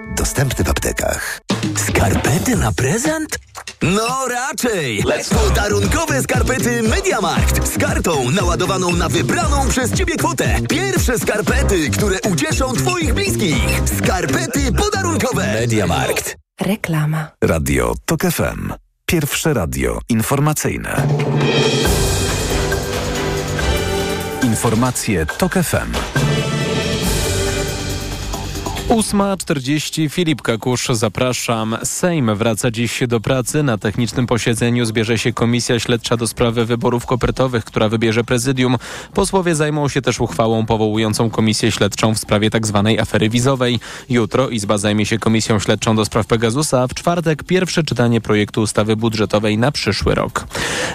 Dostępny w aptekach. Skarpety na prezent? No raczej! Podarunkowe skarpety Mediamarkt z kartą naładowaną na wybraną przez Ciebie kwotę. Pierwsze skarpety, które ucieszą Twoich bliskich. Skarpety podarunkowe. Mediamarkt. Reklama. Radio TOK FM. Pierwsze radio informacyjne. Informacje TOK FM. 8.40 Filip Kakusz, zapraszam. Sejm wraca dziś do pracy. Na technicznym posiedzeniu zbierze się Komisja Śledcza do sprawy wyborów kopertowych, która wybierze prezydium. Posłowie zajmą się też uchwałą powołującą Komisję Śledczą w sprawie tzw. Tak afery wizowej. Jutro Izba zajmie się Komisją Śledczą do spraw Pegasusa, a w czwartek pierwsze czytanie projektu ustawy budżetowej na przyszły rok.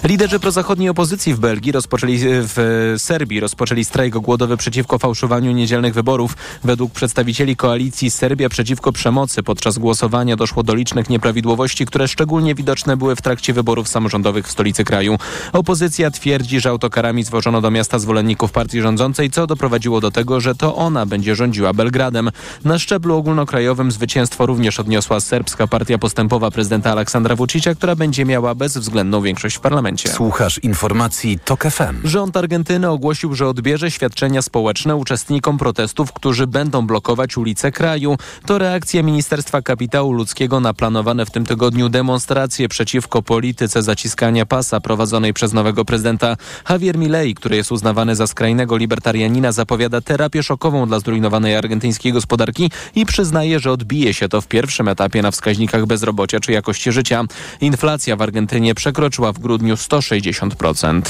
Liderzy prozachodniej opozycji w Belgii rozpoczęli w Serbii rozpoczęli strajk głodowy przeciwko fałszowaniu niedzielnych wyborów. Według przedstawicieli koalicji koalicji Serbia przeciwko przemocy podczas głosowania doszło do licznych nieprawidłowości, które szczególnie widoczne były w trakcie wyborów samorządowych w stolicy kraju. Opozycja twierdzi, że autokarami zwożono do miasta zwolenników partii rządzącej, co doprowadziło do tego, że to ona będzie rządziła Belgradem. Na szczeblu ogólnokrajowym zwycięstwo również odniosła serbska partia postępowa prezydenta Aleksandra Vucicia, która będzie miała bezwzględną większość w parlamencie. Słuchasz informacji TOK FM. Rząd Argentyny ogłosił, że odbierze świadczenia społeczne uczestnikom protestów, którzy będą blokować ulice kraju. To reakcja Ministerstwa Kapitału Ludzkiego na planowane w tym tygodniu demonstracje przeciwko polityce zaciskania pasa prowadzonej przez nowego prezydenta Javier Milei, który jest uznawany za skrajnego libertarianina, zapowiada terapię szokową dla zrujnowanej argentyńskiej gospodarki i przyznaje, że odbije się to w pierwszym etapie na wskaźnikach bezrobocia czy jakości życia. Inflacja w Argentynie przekroczyła w grudniu 160%.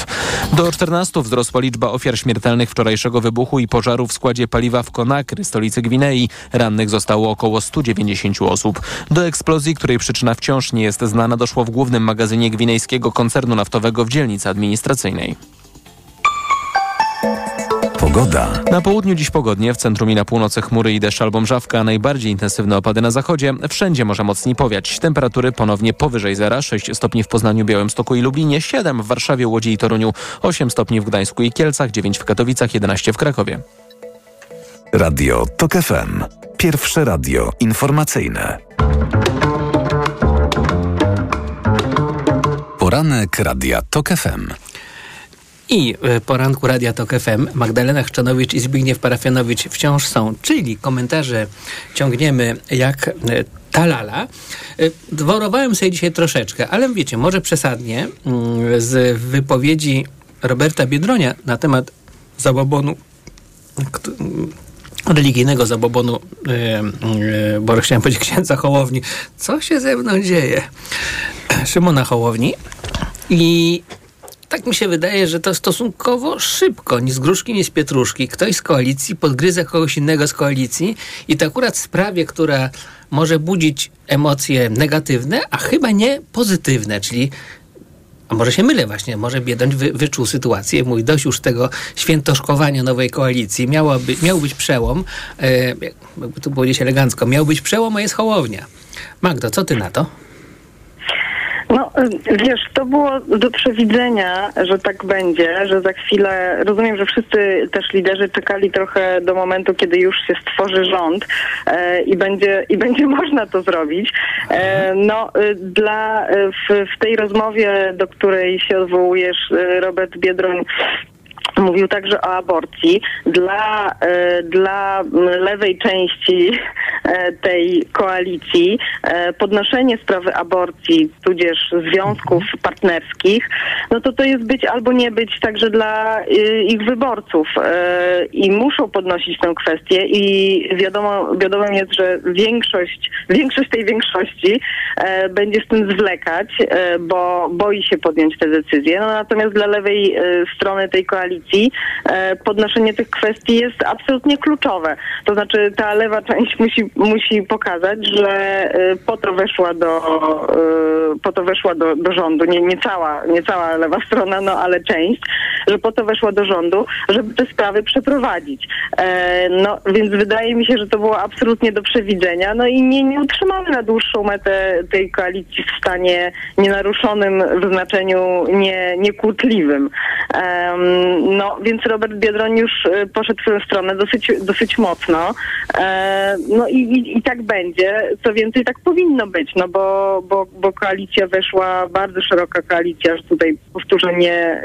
Do 14 wzrosła liczba ofiar śmiertelnych wczorajszego wybuchu i pożaru w składzie paliwa w Konakry, stolicy Gwinei. Rannych zostało około 190 osób. Do eksplozji, której przyczyna wciąż nie jest znana, doszło w głównym magazynie gwinejskiego koncernu naftowego w dzielnicy administracyjnej. Pogoda. Na południu dziś pogodnie, w centrum i na północy chmury i deszcz albo mrzawka, najbardziej intensywne opady na zachodzie. Wszędzie może mocniej powiać. Temperatury ponownie powyżej zera, 6 stopni w Poznaniu, Białymstoku i Lublinie, 7 w Warszawie, Łodzi i Toruniu, 8 stopni w Gdańsku i Kielcach, 9 w Katowicach, 11 w Krakowie. Radio TOK FM. Pierwsze radio informacyjne. Poranek Radia TOK FM. I e, poranku Radia Tok FM Magdalena Chczanowicz i Zbigniew Parafianowicz wciąż są, czyli komentarze ciągniemy jak e, talala. E, dworowałem sobie dzisiaj troszeczkę, ale wiecie, może przesadnie mm, z wypowiedzi Roberta Biedronia na temat zabobonu religijnego zabobonu, e, e, bo chciałem powiedzieć księdza Hołowni. Co się ze mną dzieje? Szymona Hołowni. I tak mi się wydaje, że to stosunkowo szybko, ni z gruszki, ni z pietruszki. Ktoś z koalicji podgryza kogoś innego z koalicji i to akurat w sprawie, która może budzić emocje negatywne, a chyba nie pozytywne, czyli a może się mylę właśnie, może Biedoń wy, wyczuł sytuację, mój dość już tego świętoszkowania nowej koalicji, Miałaby, miał być przełom, e, jakby elegancko, miał być przełom, a jest Hołownia. Magdo, co ty na to? No, y, wiesz, to było do przewidzenia, że tak będzie, że za chwilę, rozumiem, że wszyscy też liderzy czekali trochę do momentu, kiedy już się stworzy rząd e, i, będzie, i będzie można to zrobić. E, no, y, dla, y, w, w tej rozmowie, do której się odwołujesz, Robert Biedroń Mówił także o aborcji. Dla, e, dla lewej części e, tej koalicji e, podnoszenie sprawy aborcji, tudzież związków partnerskich, no to to jest być albo nie być także dla e, ich wyborców. I muszą podnosić tę kwestię i wiadomo, wiadomo jest, że większość, większość tej większości będzie z tym zwlekać, bo boi się podjąć te decyzje. No, natomiast dla lewej strony tej koalicji e, podnoszenie tych kwestii jest absolutnie kluczowe. To znaczy ta lewa część musi, musi pokazać, że e, po to weszła do, e, po to weszła do, do rządu, nie, nie, cała, nie cała lewa strona, no ale część, że po to weszła do rządu, żeby te sprawy przeprowadzić. No więc wydaje mi się, że to było absolutnie do przewidzenia. No i nie, nie utrzymamy na dłuższą metę tej koalicji w stanie nienaruszonym w znaczeniu nie, niekłótliwym. Em, no więc Robert Biedroń już e, poszedł w tę stronę dosyć, dosyć mocno. E, no i, i, i tak będzie. Co więcej, tak powinno być, no bo, bo, bo koalicja weszła, bardzo szeroka koalicja, że tutaj powtórzę nie,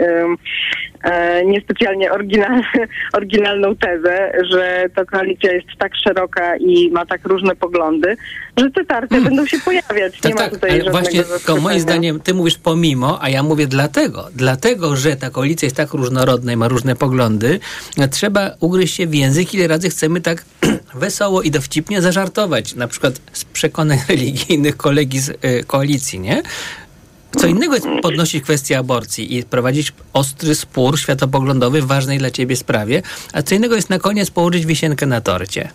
e, niespecjalnie oryginalne, oryginalną tezę, że ta koalicja jest tak szeroka i ma tak różne poglądy, że te tarty będą się pojawiać. Nie ma tutaj Hmm. Ale właśnie, tylko moim zdaniem, ty mówisz pomimo, a ja mówię dlatego. Dlatego, że ta koalicja jest tak różnorodna i ma różne poglądy, trzeba ugryźć się w język, ile razy chcemy tak wesoło i dowcipnie zażartować. Na przykład z przekonań religijnych kolegi z y, koalicji, nie? Co innego jest podnosić kwestię aborcji i prowadzić ostry spór światopoglądowy w ważnej dla ciebie sprawie, a co innego jest na koniec położyć wisienkę na torcie.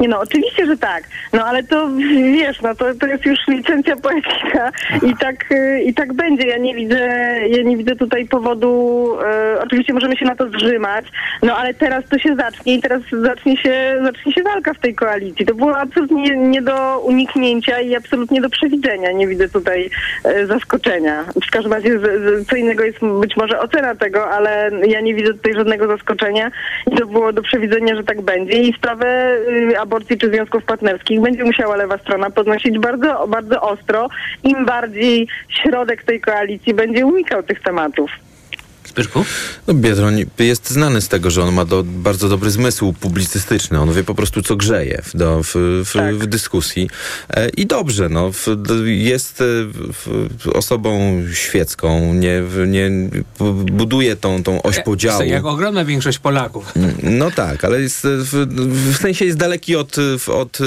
Nie no, oczywiście, że tak. No ale to wiesz, no to, to jest już licencja poetyka i tak, y, i tak będzie. Ja nie widzę, ja nie widzę tutaj powodu, e, oczywiście możemy się na to zrzymać, no ale teraz to się zacznie i teraz zacznie się, zacznie się walka w tej koalicji. To było absolutnie nie, do uniknięcia i absolutnie do przewidzenia. Nie widzę tutaj e, zaskoczenia. W każdym razie z, z, co innego jest być może ocena tego, ale ja nie widzę tutaj żadnego zaskoczenia i to było do przewidzenia, że tak będzie i sprawę y, aborcji czy związków partnerskich będzie musiała lewa strona podnosić bardzo, bardzo ostro, im bardziej środek tej koalicji będzie unikał tych tematów. Zbyszku? No Biedroń jest znany z tego, że on ma do, bardzo dobry zmysł publicystyczny. On wie po prostu, co grzeje w, do, w, w, w dyskusji. E, I dobrze, no, w, jest e, w, osobą świecką, nie, w- nie buduje tą, tą oś podziału. Jak ogromna większość Polaków. No tak, ale jest, w, w sensie jest daleki od, od,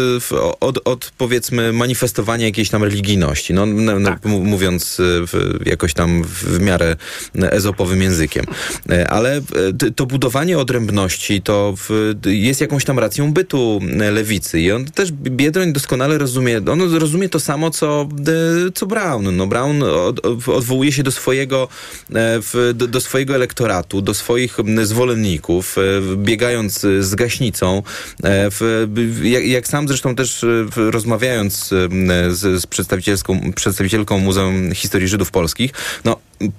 od, od powiedzmy manifestowania jakiejś tam religijności, no, m- mówiąc e, w, jakoś tam w miarę ezopowym językiem. E, Ale e, to budowanie odrębności to jest jakąś tam racją bytu e, lewicy i on też Biedroń doskonale rozumie, on rozumie to samo, co, co Brown. No Brown od, odwołuje się do swojego, do, swojego elektoratu, do swoich zwolenników, biegając z gaśnicą. jak, sam zresztą też rozmawiając z, przedstawicielką Muzeum Historii Żydów Polskich, no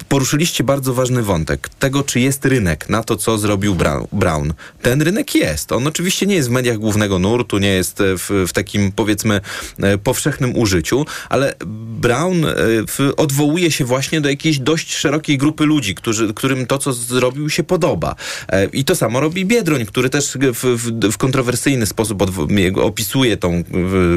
poruszyliście bardzo ważny wątek tego, czy jest rynek na to, co zrobił Brown. Ten rynek jest. On oczywiście nie jest w mediach głównego nurtu, nie jest w, w takim, powiedzmy, powszechnym użyciu, ale Brown odwołuje się właśnie do jakiejś dość szerokiej grupy ludzi, którzy, którym to, co zrobił, się podoba. I to samo robi Biedroń, który też w, w, w kontrowersyjny sposób opisuje tą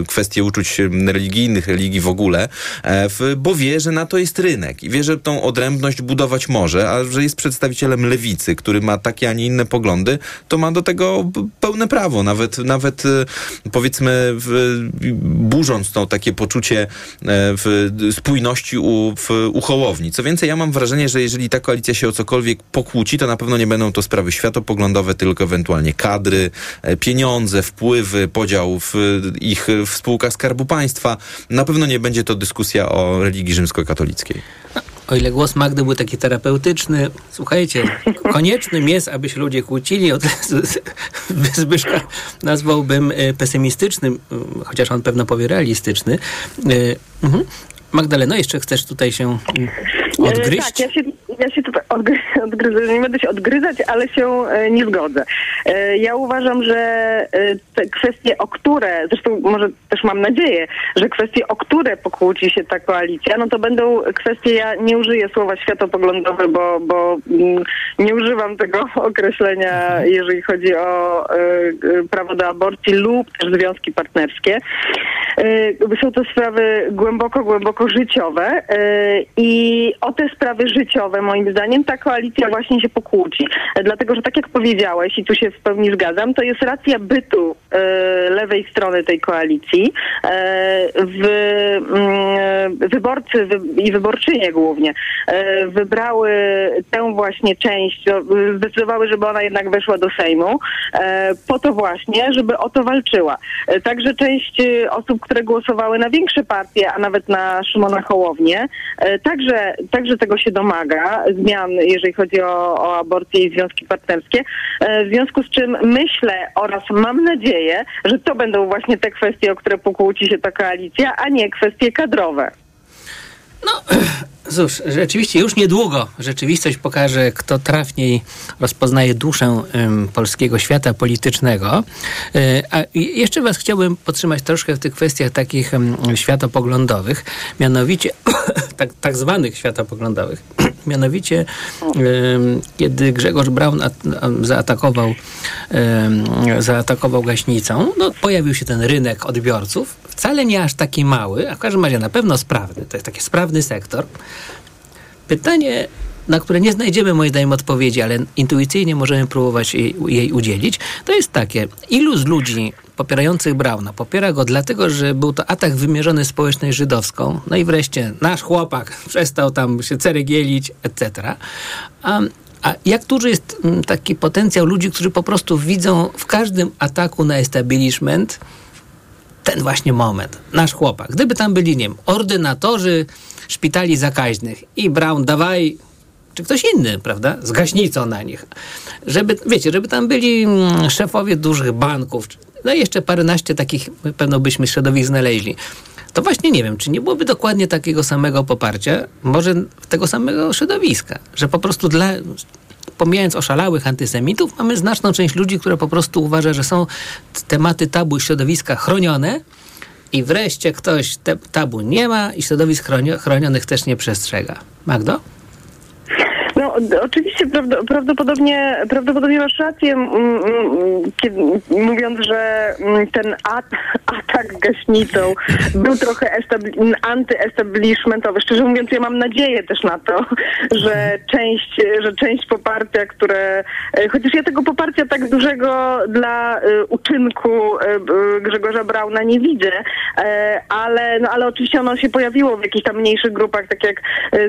kwestię uczuć religijnych, religii w ogóle, e, bo wie, że na to jest rynek i wie, że tą odrębność budować może, a że jest przedstawicielem lewicy, który ma takie, a nie inne poglądy, to ma do tego pełne prawo. Nawet, nawet e, powiedzmy, burząc to takie poczucie e, spójności u, w, u Hołowni. Co więcej, ja mam wrażenie, że jeżeli ta koalicja się o cokolwiek pokłóci, to na pewno nie będą to sprawy światopoglądowe, tylko ewentualnie kadry, pieniądze, wpływy, podział w ich w spółkach Skarbu Państwa. Na pewno nie będzie to dyskusja o religii rzymskokatolickiej. O ile głos Magdy był taki terapeutyczny, słuchajcie, koniecznym jest, aby się ludzie kłócili. O Zbyszka nazwałbym e, pesymistycznym, chociaż on pewno powie realistyczny. E, mhm. Magdaleno, jeszcze chcesz tutaj się odgryźć? Tak, ja się, ja się tutaj odgry, odgryzę, nie będę się odgryzać, ale się e, nie zgodzę. E, ja uważam, że e, te kwestie, o które, zresztą może też mam nadzieję, że kwestie, o które pokłóci się ta koalicja, no to będą kwestie, ja nie użyję słowa światopoglądowe, bo, bo mm, nie używam tego określenia, jeżeli chodzi o prawo do aborcji lub też związki partnerskie. Są to sprawy głęboko, głęboko życiowe i o te sprawy życiowe, moim zdaniem, ta koalicja właśnie się pokłóci. Dlatego, że tak jak powiedziałeś, i tu się w pełni zgadzam, to jest racja bytu e, lewej strony tej koalicji. E, w, mm, wyborcy wy, i wyborczynie głównie e, wybrały tę właśnie część, no, zdecydowały, żeby ona jednak weszła do Sejmu, e, po to właśnie, żeby o to walczyła. E, także część e, osób, które głosowały na większe partie, a nawet na Szymona Hołownię, także także tego się domaga, zmian, jeżeli chodzi o, o aborcję i związki partnerskie. E, w związku z czym myślę oraz mam nadzieję, że to będą właśnie te kwestie, o które pokłóci się ta koalicja, a nie kwestie kadrowe. No, cóż, rzeczywiście już niedługo rzeczywistość pokaże, kto trafniej rozpoznaje duszę um, polskiego świata politycznego. E, a jeszcze was chciałbym podtrzymać troszkę w tych kwestiach takich światopoglądowych, mianowicie tak, tak zwanych światopoglądowych. Mianowicie, kiedy Grzegorz Braun zaatakował, zaatakował gaśnicą, no, pojawił się ten rynek odbiorców, wcale nie aż taki mały, a w każdym razie na pewno sprawny. To jest taki sprawny sektor. Pytanie, na które nie znajdziemy moim zdaniem odpowiedzi, ale intuicyjnie możemy próbować jej, jej udzielić, to jest takie, ilu z ludzi popierających Brauna popiera go dlatego, że był to atak wymierzony społeczność żydowską, no i wreszcie nasz chłopak przestał tam się ceregielić, etc. A, a jak duży jest mm, taki potencjał ludzi, którzy po prostu widzą w każdym ataku na establishment ten właśnie moment, nasz chłopak. Gdyby tam byli, nie wiem, ordynatorzy szpitali zakaźnych i Brown, dawaj czy ktoś inny, prawda, z gaśnicą na nich. Żeby, wiecie, żeby tam byli mm, szefowie dużych banków, no i jeszcze paręnaście takich pewno byśmy środowisk znaleźli. To właśnie nie wiem, czy nie byłoby dokładnie takiego samego poparcia, może tego samego środowiska, że po prostu dla, pomijając oszalałych antysemitów, mamy znaczną część ludzi, która po prostu uważa, że są tematy tabu środowiska chronione i wreszcie ktoś te tabu nie ma i środowisk chronionych też nie przestrzega. Magdo? No, oczywiście prawdopodobnie, prawdopodobnie masz rację, kiedy, mówiąc, że ten at, atak gaśnicą był trochę antyestablishmentowy. Szczerze mówiąc, ja mam nadzieję też na to, że część, że część poparcia, które, chociaż ja tego poparcia tak dużego dla e, uczynku e, Grzegorza Brauna nie widzę, ale, no, ale oczywiście ono się pojawiło w jakichś tam mniejszych grupach, tak jak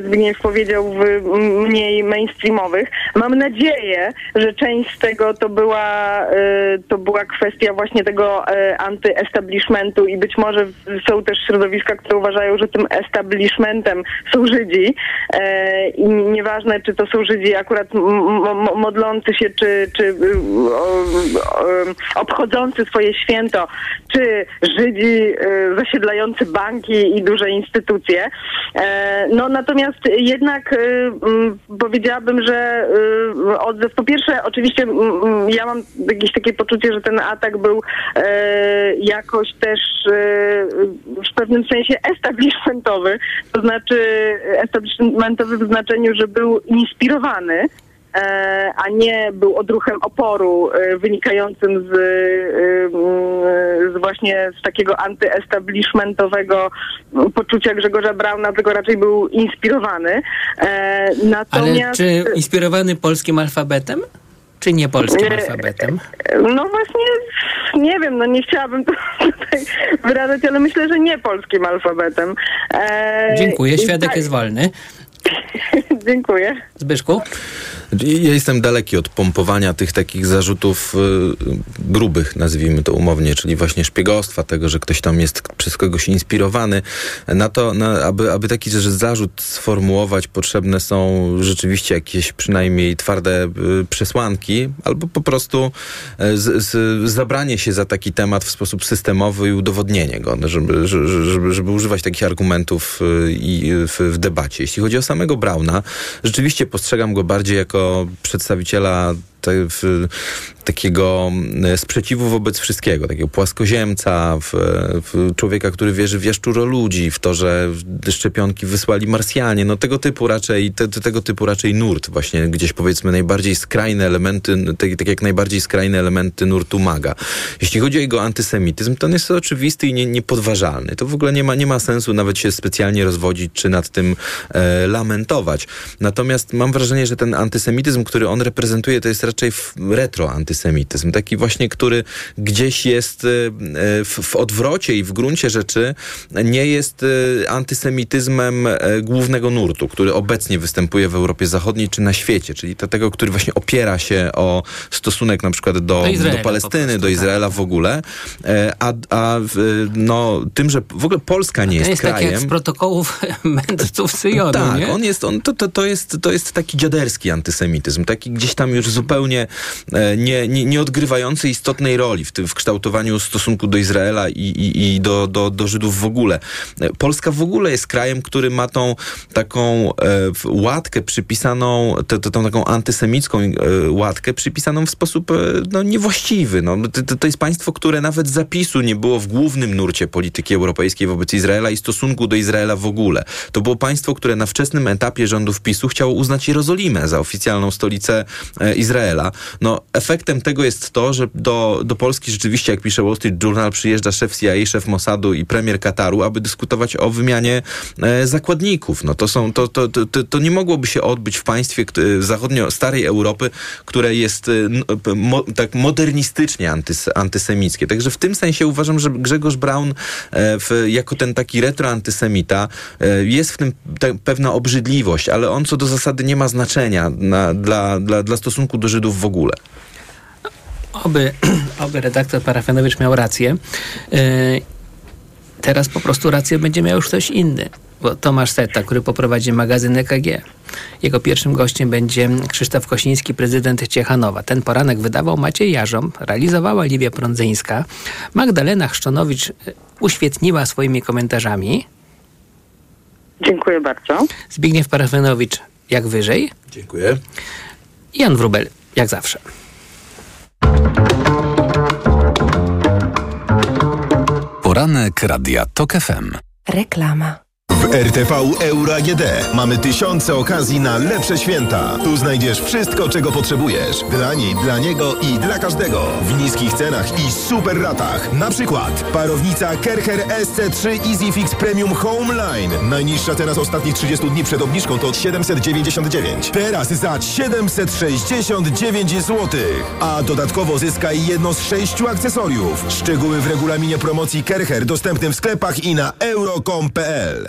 Zbigniew powiedział, w mniej mainstreamowych. Mam nadzieję, że część z tego to była, y, to była kwestia właśnie tego y, establishmentu i być może są też środowiska, które uważają, że tym establishmentem są Żydzi e, i nieważne, czy to są Żydzi akurat modlący się, czy, czy o, obchodzący swoje święto, czy Żydzi zasiedlający banki i duże instytucje. No natomiast jednak powiedziałabym, że odzew, po pierwsze oczywiście ja mam jakieś takie poczucie, że ten atak był e, jakoś też e, w pewnym sensie establishmentowy, to znaczy establishmentowy w znaczeniu, że był inspirowany. e, a nie był odruchem oporu e, wynikającym z, e, z właśnie z takiego antyestablishmentowego poczucia Grzegorza Brauna, tylko raczej był inspirowany. Natomiast... Ale czy inspirowany polskim alfabetem? Czy nie polskim alfabetem? No właśnie, nie wiem, no nie chciałabym to tutaj wyrażać, ale myślę, że nie polskim alfabetem. E, Dziękuję, świadek jest wolny. Dziękuję. Zbyszku? Ja jestem daleki od pompowania tych takich zarzutów y, grubych, nazwijmy to umownie, czyli właśnie szpiegostwa, tego, że ktoś tam jest przez kogoś inspirowany. Na to, na, aby, aby taki zarzut sformułować, potrzebne są rzeczywiście jakieś przynajmniej twarde y, przesłanki, albo po prostu y, z, z, zabranie się za taki temat w sposób systemowy i udowodnienie go, żeby, żeby, żeby używać takich argumentów y, w, w debacie. Jeśli chodzi o samego Brauna, rzeczywiście postrzegam go bardziej jako przedstawiciela te, w, takiego e, sprzeciwu wobec wszystkiego, takiego płaskoziemca, w, w człowieka, który wierzy w jaszczuro ludzi, w to, że szczepionki wysłali Marsjanie, no tego typu raczej, te, tego typu raczej nurt, właśnie gdzieś powiedzmy najbardziej skrajne elementy, tak, tak jak najbardziej skrajne elementy nurtu maga. Jeśli chodzi o jego antysemityzm, to on jest oczywisty i nie, niepodważalny. To w ogóle nie ma, nie ma sensu nawet się specjalnie rozwodzić, czy nad tym e, lamentować. Natomiast mam wrażenie, że ten antysemityzm, który on reprezentuje, to jest raczej retroantysemityzm, taki właśnie, który gdzieś jest e, w, w odwrocie i w gruncie rzeczy nie jest e, antysemityzmem e, głównego nurtu, który obecnie występuje w Europie Zachodniej czy na świecie, czyli tego, który właśnie opiera się o stosunek na przykład do, do, do Palestyny, prostu, do Izraela tak. w ogóle, a, a no, tym, że w ogóle Polska nie jest, jest krajem... Tak jak z protokołów mędrców Syjonu, Tak, nie? on jest, on, to, to, to, jest, to jest taki dziaderski antysemityzm, taki gdzieś tam już zupełnie zupełnie e, nie, nie, nie odgrywający istotnej roli w, tym, w kształtowaniu stosunku do Izraela i, i, i do, do, do Żydów w ogóle. E, Polska w ogóle jest krajem, który ma tą taką e, łatkę przypisaną, tę, tą taką antysemicką łatkę przypisaną w sposób no, niewłaściwy. No, to, to jest państwo, które nawet zapisu nie było w głównym nurcie polityki europejskiej wobec Izraela i stosunku do Izraela w ogóle. To było państwo, które na wczesnym etapie rządów PiSu chciało uznać Jerozolimę za oficjalną stolicę Izraela. Izraela. No, efektem tego jest to, że do, do Polski rzeczywiście, jak pisze Wall Street Journal, przyjeżdża szef CIA, szef Mossadu i premier Kataru, aby dyskutować o wymianie e, zakładników. No, to, są, to, to, to, to nie mogłoby się odbyć w państwie zachodnio starej Europy, które jest e, mo, tak modernistycznie antys, antysemickie. Także w tym sensie uważam, że Grzegorz Braun e, w, jako ten taki retroantysemita e, jest w tym pewna obrzydliwość, ale on co do zasady nie ma znaczenia na, dla, dla, dla stosunku do Żydów w ogóle. Oby, oby redaktor Parafianowicz miał rację. Yy, teraz po prostu rację będzie miał już ktoś inny. Bo Tomasz Setta, który poprowadzi magazyn EKG. Jego pierwszym gościem będzie Krzysztof Kosiński, prezydent Ciechanowa. Ten poranek wydawał Maciej Jarząb, realizowała Liwia Prądzyńska. Magdalena Chrzczonowicz e, uświetniła swoimi komentarzami. Dziękuję bardzo. Zbigniew Parafianowicz jak wyżej. Dziękuję. Jan Wrubel jak zawsze. Poranek Radia TOK FM. Reklama. W RTV Euro AGD mamy tysiące okazji na lepsze święta. Tu znajdziesz wszystko, czego potrzebujesz. Dla niej, dla niego i dla każdego. W niskich cenach i super ratach. Na przykład parownica Kercher SC3 EasyFix Premium Home Line. Najniższa teraz ostatnich 30 dni przed obniżką to 799. Teraz za 769 zł. A dodatkowo zyskaj jedno z sześciu akcesoriów. Szczegóły w regulaminie promocji Kercher dostępnym w sklepach i na euro.com.pl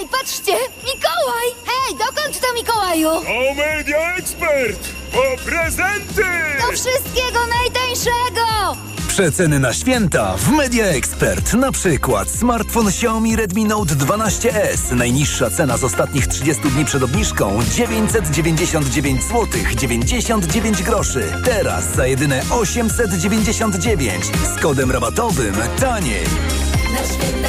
Ej, patrzcie! Mikołaj! Hej, dokąd to Mikołaju? O Media Expert! Po prezenty! Do wszystkiego najtańszego! Przeceny na święta w Media Expert. Na przykład smartfon Xiaomi Redmi Note 12S. Najniższa cena z ostatnich 30 dni przed obniżką 999 zł 99 groszy. Teraz za jedyne 899 z kodem rabatowym taniej. Na święta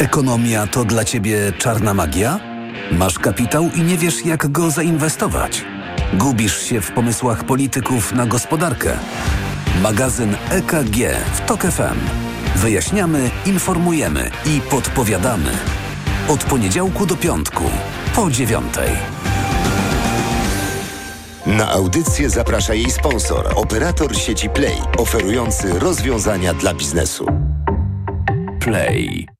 Ekonomia to dla Ciebie czarna magia? Masz kapitał i nie wiesz, jak go zainwestować? Gubisz się w pomysłach polityków na gospodarkę? Magazyn EKG w TOK FM. Wyjaśniamy, informujemy i podpowiadamy. Od poniedziałku do piątku, po dziewiątej. Na audycję zaprasza jej sponsor, operator sieci Play, oferujący rozwiązania dla biznesu. Play.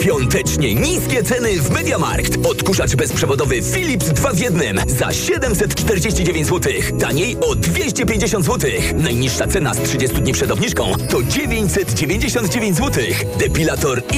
Świątecznie niskie ceny w Mediamarkt. Odkurzacz bezprzewodowy Philips 2 w jednym za 749 zł. Taniej o 250 zł. Najniższa cena z 30 dni przed obniżką to 999 zł. Depilator i